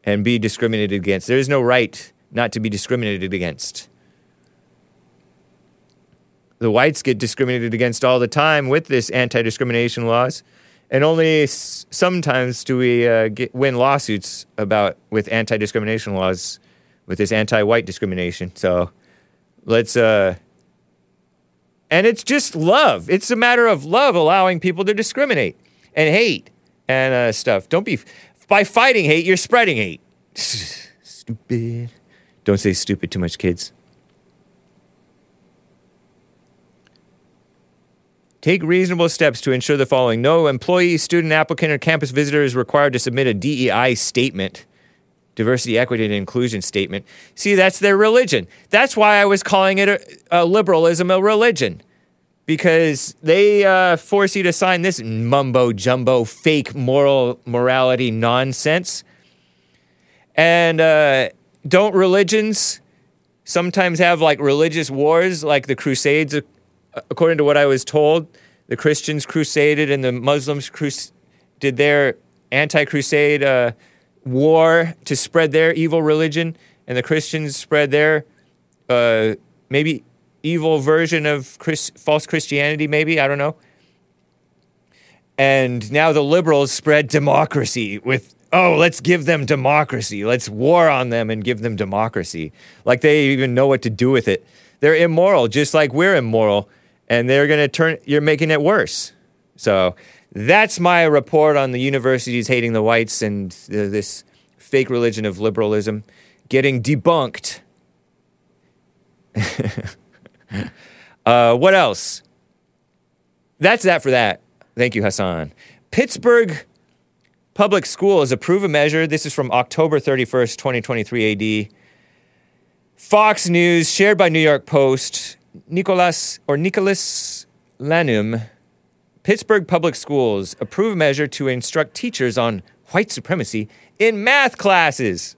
and be discriminated against. There is no right not to be discriminated against. The whites get discriminated against all the time with this anti-discrimination laws, and only s- sometimes do we uh, get, win lawsuits about with anti-discrimination laws with this anti-white discrimination. So let's uh, and it's just love. It's a matter of love allowing people to discriminate and hate and uh, stuff. Don't be by fighting hate, you're spreading hate. stupid. Don't say stupid too much, kids. Take reasonable steps to ensure the following. No employee, student, applicant, or campus visitor is required to submit a DEI statement, diversity, equity, and inclusion statement. See, that's their religion. That's why I was calling it a, a liberalism a religion. Because they uh, force you to sign this mumbo jumbo, fake moral morality nonsense. And uh, don't religions sometimes have like religious wars, like the Crusades? According to what I was told, the Christians crusaded and the Muslims crus- did their anti crusade uh, war to spread their evil religion, and the Christians spread their uh, maybe evil version of Chris- false Christianity, maybe, I don't know. And now the liberals spread democracy with, oh, let's give them democracy. Let's war on them and give them democracy. Like they even know what to do with it. They're immoral, just like we're immoral. And they're going to turn, you're making it worse. So that's my report on the universities hating the whites and th- this fake religion of liberalism getting debunked. Uh, what else? That's that for that. Thank you, Hassan. Pittsburgh Public Schools approve a measure. This is from October 31st, 2023 AD. Fox News, shared by New York Post. Nicholas or Nikolas Lanum, Pittsburgh Public Schools approve measure to instruct teachers on white supremacy in math classes.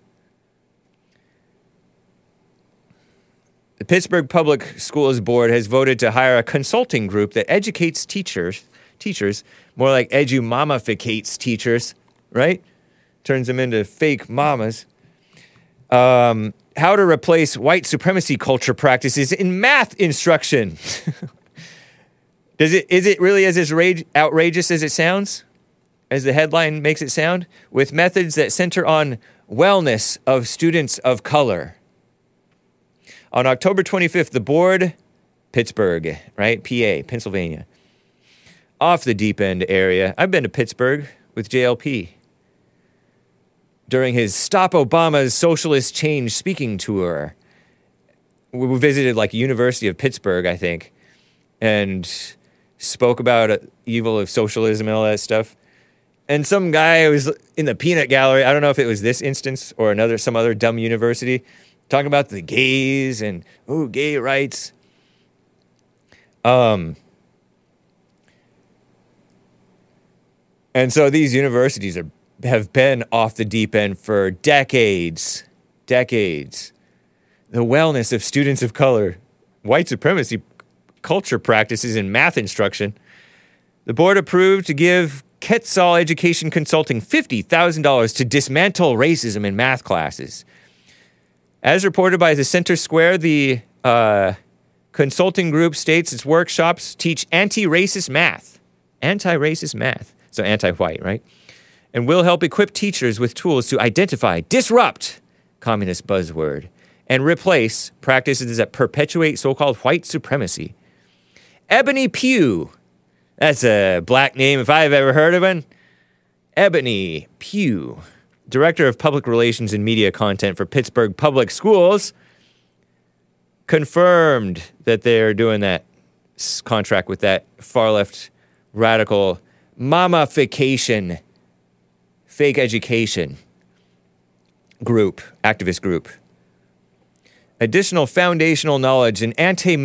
The Pittsburgh Public Schools Board has voted to hire a consulting group that educates teachers, teachers, more like edumamificates teachers, right? Turns them into fake mamas. Um, how to replace white supremacy culture practices in math instruction. Does it is it really as outrage- outrageous as it sounds? As the headline makes it sound? With methods that center on wellness of students of color. On October 25th, the board, Pittsburgh, right? PA, Pennsylvania. Off the deep end area. I've been to Pittsburgh with JLP during his Stop Obama's Socialist Change speaking tour. We visited like University of Pittsburgh, I think, and spoke about uh, evil of socialism and all that stuff. And some guy was in the peanut gallery. I don't know if it was this instance or another, some other dumb university, talking about the gays and oh, gay rights. Um, and so these universities are have been off the deep end for decades, decades. The wellness of students of color, white supremacy culture practices in math instruction. The board approved to give Quetzal Education Consulting $50,000 to dismantle racism in math classes. As reported by the Center Square, the uh, consulting group states its workshops teach anti racist math. Anti racist math. So anti white, right? And will help equip teachers with tools to identify, disrupt, communist buzzword, and replace practices that perpetuate so called white supremacy. Ebony Pugh. That's a black name if I've ever heard of one. Ebony Pugh, Director of Public Relations and Media Content for Pittsburgh Public Schools, confirmed that they're doing that contract with that far left radical mamification, fake education group, activist group additional foundational knowledge in anti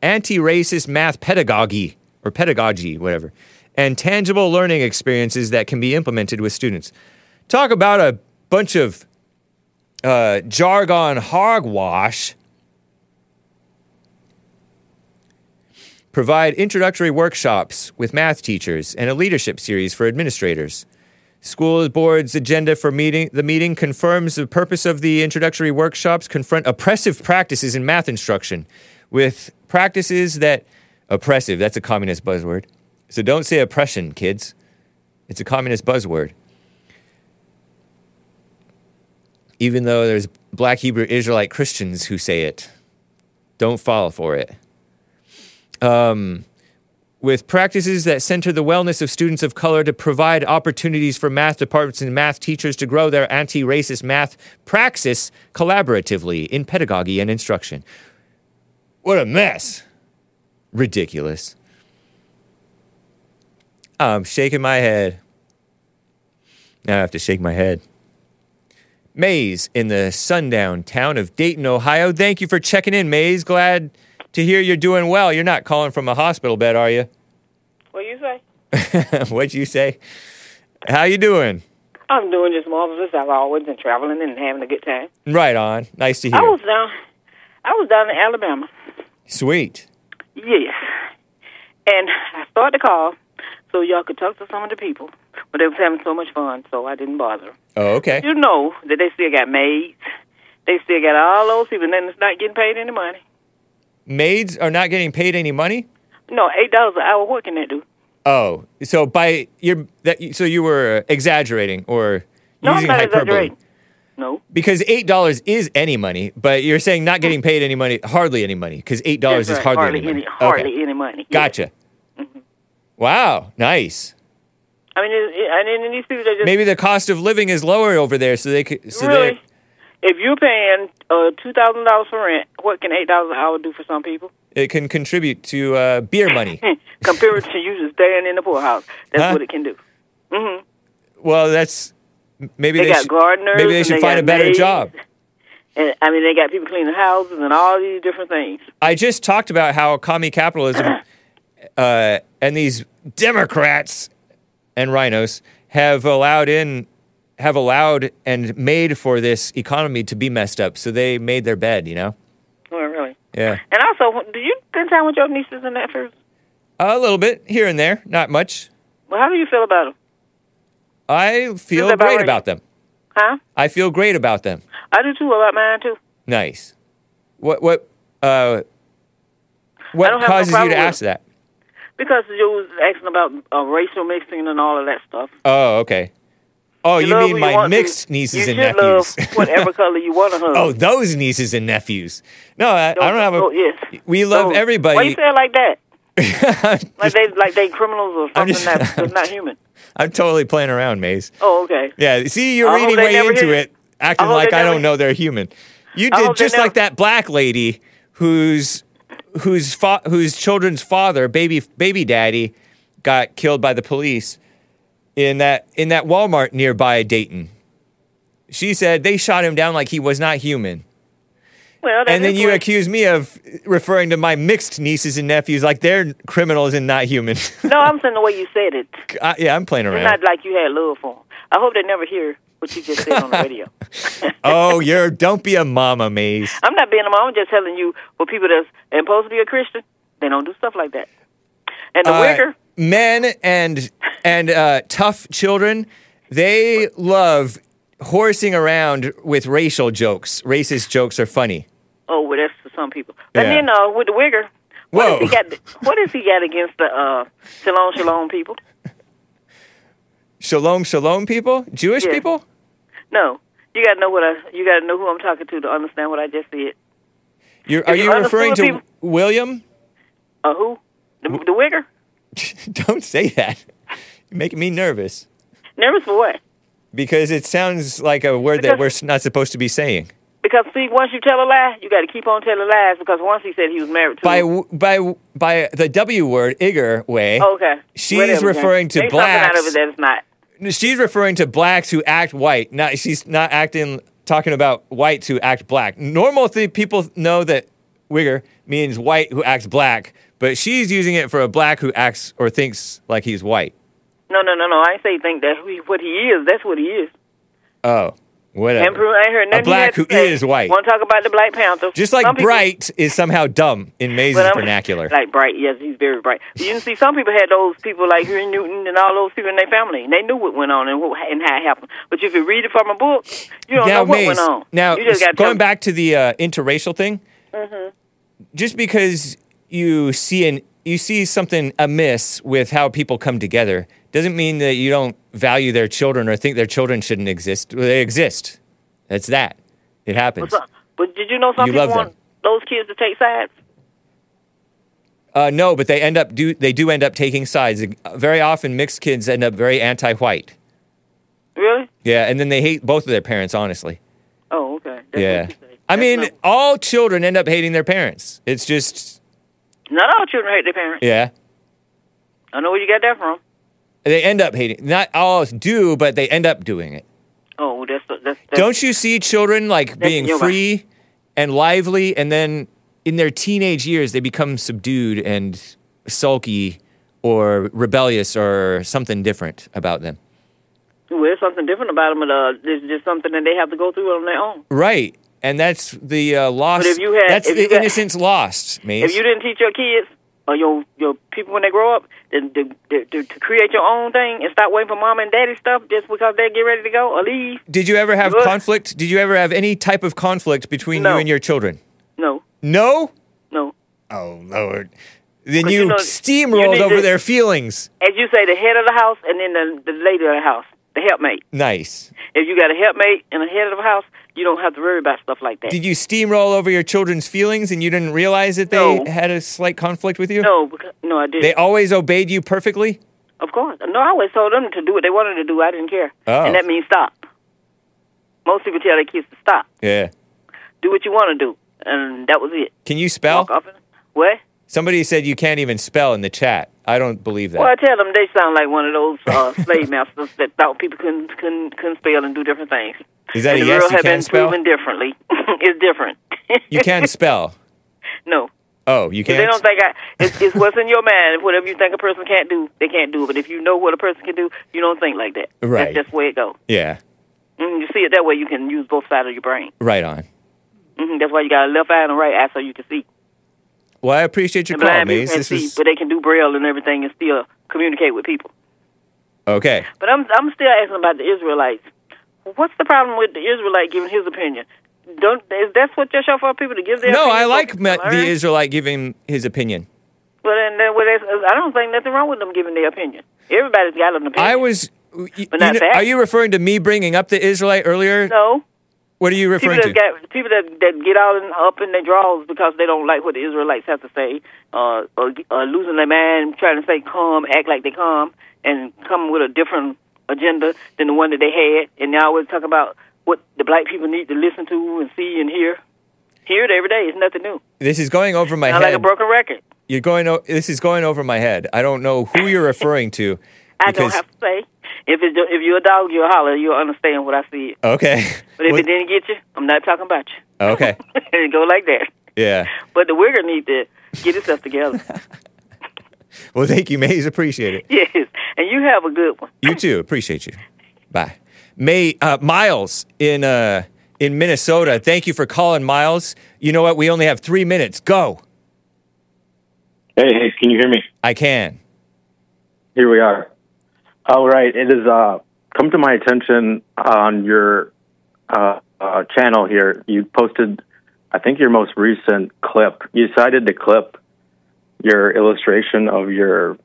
anti-racist math pedagogy or pedagogy, whatever, and tangible learning experiences that can be implemented with students. Talk about a bunch of uh, jargon hogwash. Provide introductory workshops with math teachers and a leadership series for administrators. School board's agenda for meeting the meeting confirms the purpose of the introductory workshops confront oppressive practices in math instruction with practices that oppressive that's a communist buzzword. So don't say oppression kids. It's a communist buzzword. Even though there's black hebrew israelite christians who say it don't fall for it. Um, with practices that center the wellness of students of color to provide opportunities for math departments and math teachers to grow their anti racist math praxis collaboratively in pedagogy and instruction. What a mess! Ridiculous. I'm shaking my head. Now I have to shake my head. Maze in the sundown town of Dayton, Ohio. Thank you for checking in, Maze. Glad to hear you're doing well. You're not calling from a hospital bed, are you? What you say? What'd you say? How you doing? I'm doing just marvelous. I've always been traveling and having a good time. Right on. Nice to hear. I was down. I was down in Alabama. Sweet. Yes. And I started the call so y'all could talk to some of the people, but they was having so much fun, so I didn't bother. Oh, okay. You know that they still got maids. They still got all those people, and then it's not getting paid any money. Maids are not getting paid any money. No, eight dollars an hour. What can they do? Oh, so by you're that so you were exaggerating or No, using hyperbole. No. because eight dollars is any money, but you're saying not getting paid any money, hardly any money, because eight dollars That's is right. hardly, any money. hardly okay. any money. Yes. Gotcha. Mm-hmm. Wow, nice. I mean, it, it, and then these people just Maybe the cost of living is lower over there, so they could. So really. If you're paying uh, two thousand dollars for rent, what can eight dollars an hour do for some people? It can contribute to uh, beer money. Compared to you just staying in the poorhouse, that's Huh? what it can do. hmm well, that's maybe They they, got should, gardeners maybe they should they find a better maids. job. And I mean, they got people cleaning houses and all these different things. I just talked about how commie capitalism uh, and these Democrats and RINOs have allowed in, have allowed and made for this economy to be messed up. So they made their bed, you know. Oh, really? Yeah, And also, do you spend time with your nieces and nephews? a little bit here and there, not much. Well, how do you feel about them? I feel about great right? about them. Huh? I feel great about them. I do too about mine too. Nice. What what uh what no causes you to ask that? Because you was asking about uh, racial mixing and all of that stuff. Oh, okay. Oh, you, love mean my to. mixed nieces you and nephews? love whatever color you want to hug. oh, those nieces and nephews. No, I, I don't have a. Oh, yes. We love everybody. Why you say it like that? I'm, Like they like they criminals or I'm something just- that's, that's not human. I'm totally playing around, Maze. Oh, okay. Yeah, see, you're I reading way into it, acting I like I don't know they're human. You did just never- like that black lady whose whose fa- whose children's father, baby baby daddy, got killed by the police in that in that Walmart nearby Dayton. She said they shot him down like he was not human. Well, And then you accuse me of referring to my mixed nieces and nephews like they're criminals and not human. No, I'm saying the way you said it. Uh, yeah, I'm playing It's around. not like you had love for them. I hope they never hear what you just said on the radio. oh, you're don't be a mama, Maze. I'm not being a mom. I'm just telling you what people that's supposed to be a Christian, they don't do stuff like that. And the Uh, wigger, men and and uh, tough children, they love horsing around with racial jokes. Racist jokes are funny. oh, well, that's for some people. But Yeah. then uh, with the wigger, what Whoa. has he got? What has he got against the uh, shalom shalom people? Shalom, shalom, people, Jewish Yeah. people. No, you got to know what I. You got to know who I'm talking to to understand what I just said. You're, are you you referring to people- William? Uh, who? The, the wigger? Don't say that. You're making me nervous Nervous for what? because it sounds like a word that we're not supposed to be saying. Because see, once you tell a lie, you got to keep on telling lies. Because once he said he was married to. By w- by w- by the W word, Igor way. Okay. She's Whatever, referring to something out blacks. of it that it's not. she's referring to blacks who act white. Not she's not acting talking about whites who act black. Normal th- people know that wigger means white who acts black, but she's using it for a black who acts or thinks like he's white. No, no, no, no. I say think that he, what he is. That's what he is. Oh, whatever. And Peru, I ain't heard nothing a black he who had to say. is white. Want to talk about the Black Panther? Just like Some people- bright is somehow dumb in Maze's vernacular. Like bright, yes, he's very bright. But you can see some people had those people like Henry Newton and all those people in their family. And they knew what went on and, what, and how it happened. But if you read it from a book, you don't now, know what Maze, went on. now going back to the uh, interracial thing, Mm-hmm. just because you see an you see something amiss with how people come together doesn't mean that you don't value their children or think their children shouldn't exist. Well, They exist. That's that. It happens. But, did you know some You people want them. those kids to take sides? Uh, no, but they end up do they do end up taking sides. Very often, mixed kids end up very anti-white. Really? Yeah, and then they hate both of their parents. Honestly. Oh, okay. That's yeah. What you say. I mean, all children end up hating their parents. It's just not all children hate their parents. yeah. I know where you got that from. They end up hating. Not all do, but they end up doing it. Oh, that's that's. that's Don't you see children like being you're right. free and lively, and then in their teenage years they become subdued and sulky or rebellious or something different about them? Well, there's something different about them, but uh, there's just something that they have to go through on their own. Right, and that's the uh, lost. But if you had- that's if the you got- innocence lost, Maze. If you didn't teach your kids or your your people when they grow up to, to, to, to create your own thing and stop waiting for mom and daddy stuff just because they get ready to go or leave, Did you ever have Good. conflict? Did you ever have any type of conflict between you and your children? no, No. no. Oh Lord. Then you, you know, steamrolled need over to- their feelings. As you say, the head of the house and then the, the lady of the house, the helpmate. Nice. If you got a helpmate and a head of the house, you don't have to worry about stuff like that. Did you steamroll over your children's feelings and you didn't realize that they No. had a slight conflict with you? no, because, no, I didn't. They always obeyed you perfectly? Of course. No, I always told them to do what they wanted to do. I didn't care. Oh. And that means stop. Most people tell their kids to stop, Yeah. do what you want to do, and that was it. Can you spell? Walk off and, what? Somebody said you can't even spell in the chat. I don't believe that. Well, I tell them they sound like one of those uh, slave masters that thought people couldn't couldn't couldn't spell and do different things. Is that and a the yes? world You have can been spell. proven differently. it's different. You can spell. no. Oh, you can't. They don't think I, it's, it's what's in your mind. Whatever you think a person can't do, they can't do. it. But if you know what a person can do, you don't think like that. Right. That's just the way it goes. Yeah. Mm, you see it that way, you can use both sides of your brain. Right on. hmm That's why you got a left eye and a right eye so you can see. Well, I appreciate your And call, Maze. This see, was but they can do braille and everything and still communicate with people. okay. But I'm I'm still asking about the Israelites. What's the problem with the Israelite giving his opinion? Don't is that what your show for people to give their opinion? No, I like people the? Israelite giving his opinion. Well, then, then well, I don't think nothing wrong with them giving their opinion. Everybody's got an opinion. I was. you not know- are you referring to me bringing up the Israelite earlier? no. What are you referring that to? got people that that get all in, up in their draws because they don't like what the Israelites have to say, uh, or, or losing their mind, trying to say calm, act like they calm, and come with a different agenda than the one that they had, and they always talk about what the black people need to listen to and see and hear. Hear it every day. It's nothing new. This is going over my Sound like a head. broken record. You're going. O- this is going over my head. I don't know who you're referring to. I don't have to say. If it's if you're a dog, you'll holler. You'll understand what I see. Okay. But if Well, it didn't get you, I'm not talking about you. okay. and go like that. Yeah. But the wigger need to get himself together. Well, thank you, Maze. Appreciate it. yes, and you have a good one. You too. Appreciate you. Bye. May uh, Miles in uh, in Minnesota. Thank you for calling, Miles. You know what? We only have three minutes. Go. Hey, hey, can you hear me? I can. Here we are. All right, it has uh, come to my attention on your uh, uh, channel here. You posted, I think, your most recent clip. You decided to clip your illustration of your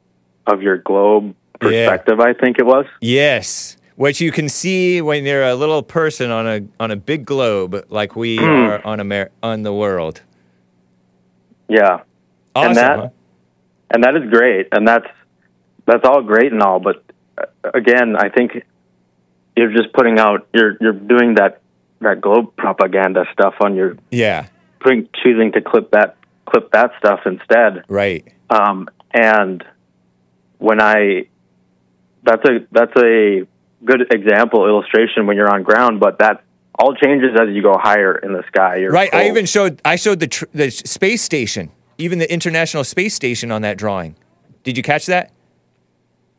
of your globe Yeah. perspective. I think it was. Yes. What you can see when you're a little person on a on a big globe, like we Hmm. are on Amer- on the world. Yeah, Awesome. and that huh? and that is great, and that's that's all great and all. But uh, again, I think you're just putting out you're you're doing that that globe propaganda stuff on your Yeah. putting, choosing to clip that clip that stuff instead. Right. Um, and when I that's a that's a good example illustration when you're on ground, but that all changes as you go higher in the sky. You're Right. I even showed I showed the tr- the space station, even the International Space Station on that drawing. Did you catch that?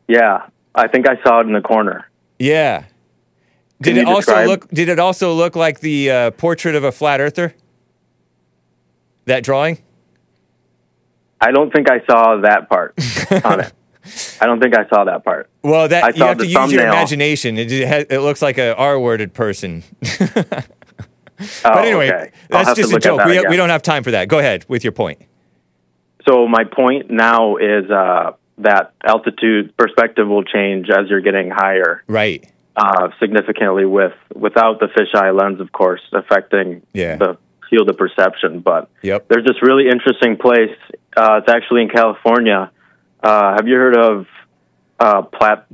yeah. I think I saw it in the corner. Yeah. Did it also describe- look? Did it also look like the uh, portrait of a flat earther? That drawing? I don't think I saw that part on it. I don't think I saw that part. Well, that I you have to use your imagination. It, it, has, it looks like a R-worded person. Oh, but anyway, okay. That's just a joke. that We, again. we don't have time for that. Go ahead with your point. So my point now is uh, that altitude perspective will change as you're getting higher. Right. uh, significantly with without the fisheye lens, of course, affecting Yeah. the field of perception. But Yep. there's this really interesting place. Uh, it's actually in California. Uh, have you heard of uh, plat-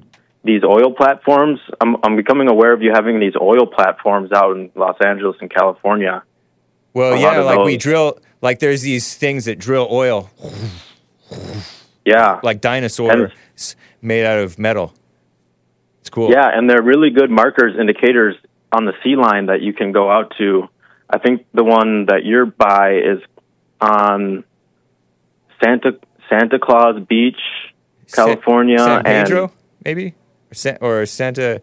these oil platforms? I'm, I'm becoming aware of you having these oil platforms out in Los Angeles and California. Well, A yeah, like we drill. Like there's these things that drill oil, Yeah, like dinosaurs made out of metal. It's cool. Yeah, and they're really good markers, indicators on the sea line that you can go out to. I think the one that you're by is on Santa Santa Claus Beach, California, San Pedro, and maybe, or, San, or Santa.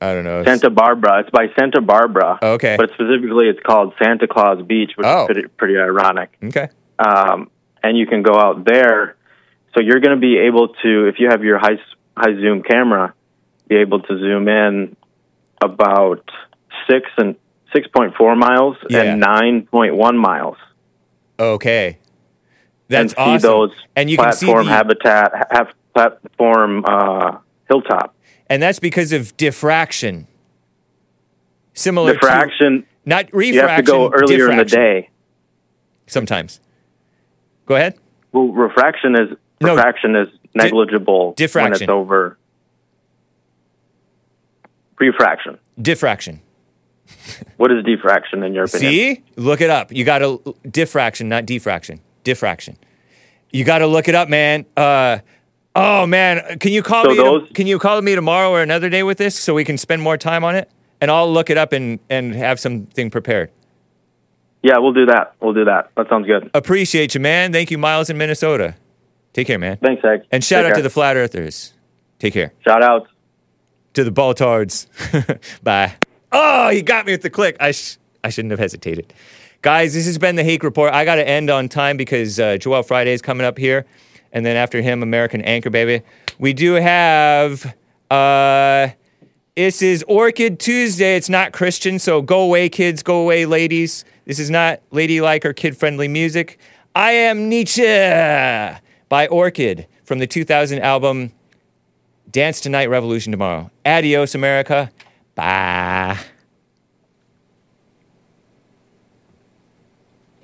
I don't know. Santa Barbara. It's by Santa Barbara. Okay. But specifically, it's called Santa Claus Beach, which Oh. is pretty, pretty ironic. Okay. um, and you can go out there. So you're going to be able to, if you have your high high zoom camera, be able to zoom in about six and six point four miles Yeah. and nine point one miles, Okay. That's and see awesome. those and you can see platform the, habitat, ha- have platform uh, hilltop and that's because of diffraction. Similar to diffraction. not refraction. You have to go earlier in the day. Sometimes. Go ahead. Well, refraction is No. refraction is negligible when diffraction. it's over. refraction. Diffraction. What is diffraction in your opinion? See? Look it up. You got to diffraction, not diffraction. Diffraction. You got to look it up, man. Uh, oh man, can you call So me? those- can you call me tomorrow or another day with this so we can spend more time on it? And I'll look it up and and have something prepared. Yeah, we'll do that. We'll do that. That sounds good. Appreciate you, man. Thank you, Miles in Minnesota. Take care, man. Thanks, Egg. And shout Take out to the flat earthers. Take care. Shout out. To the Baltards. Bye. Oh, he got me with the click. I, sh- I shouldn't have hesitated. Guys, this has been the Hake Report. I got to end on time because uh, Joel Friday is coming up here. And then after him, American Anchor Baby. We do have. Uh, this is Orchid Tuesday. It's not Christian, so go away, kids. Go away, ladies. This is not ladylike or kid friendly music. I am Nietzsche by Orchid from the 2000 album Dance Tonight, Revolution Tomorrow. Adios, America. Bye.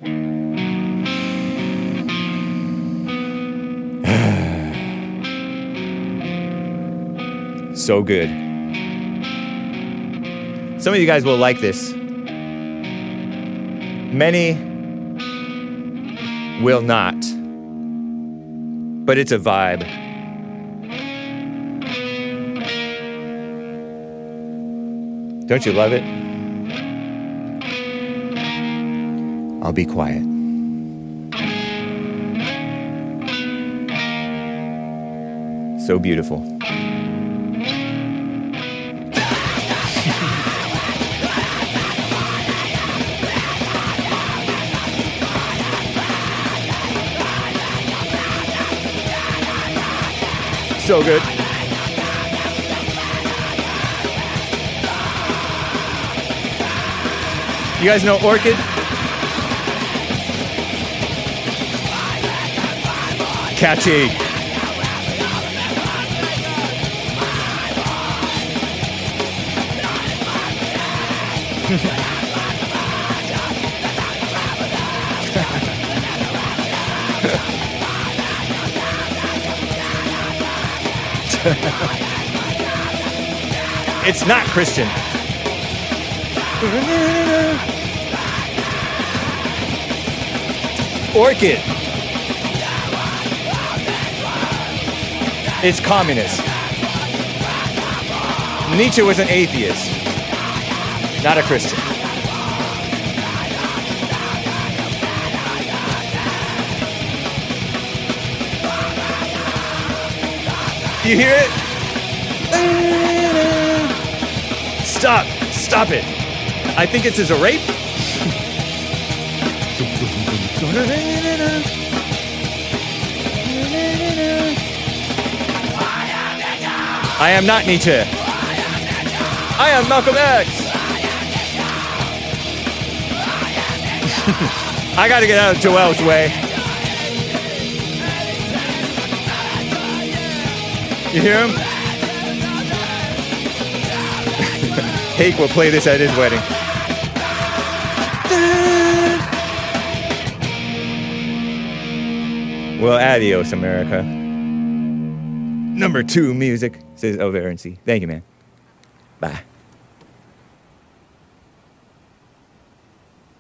so good. Some of you guys will like this. Many will not. But it's a vibe. Don't you love it? I'll be quiet. So beautiful. So good. You guys know Orchid? Catchy. it's not Christian. Orchid. It's communist. Nietzsche was an atheist, not a Christian. You hear it? Stop. Stop it. I think it's as a rape. I am not Nietzsche. I am Malcolm X. I gotta get out of Joel's way. You hear him? Hake will play this at his wedding. Well, adios, America. Number two music says Overency. Thank you, man.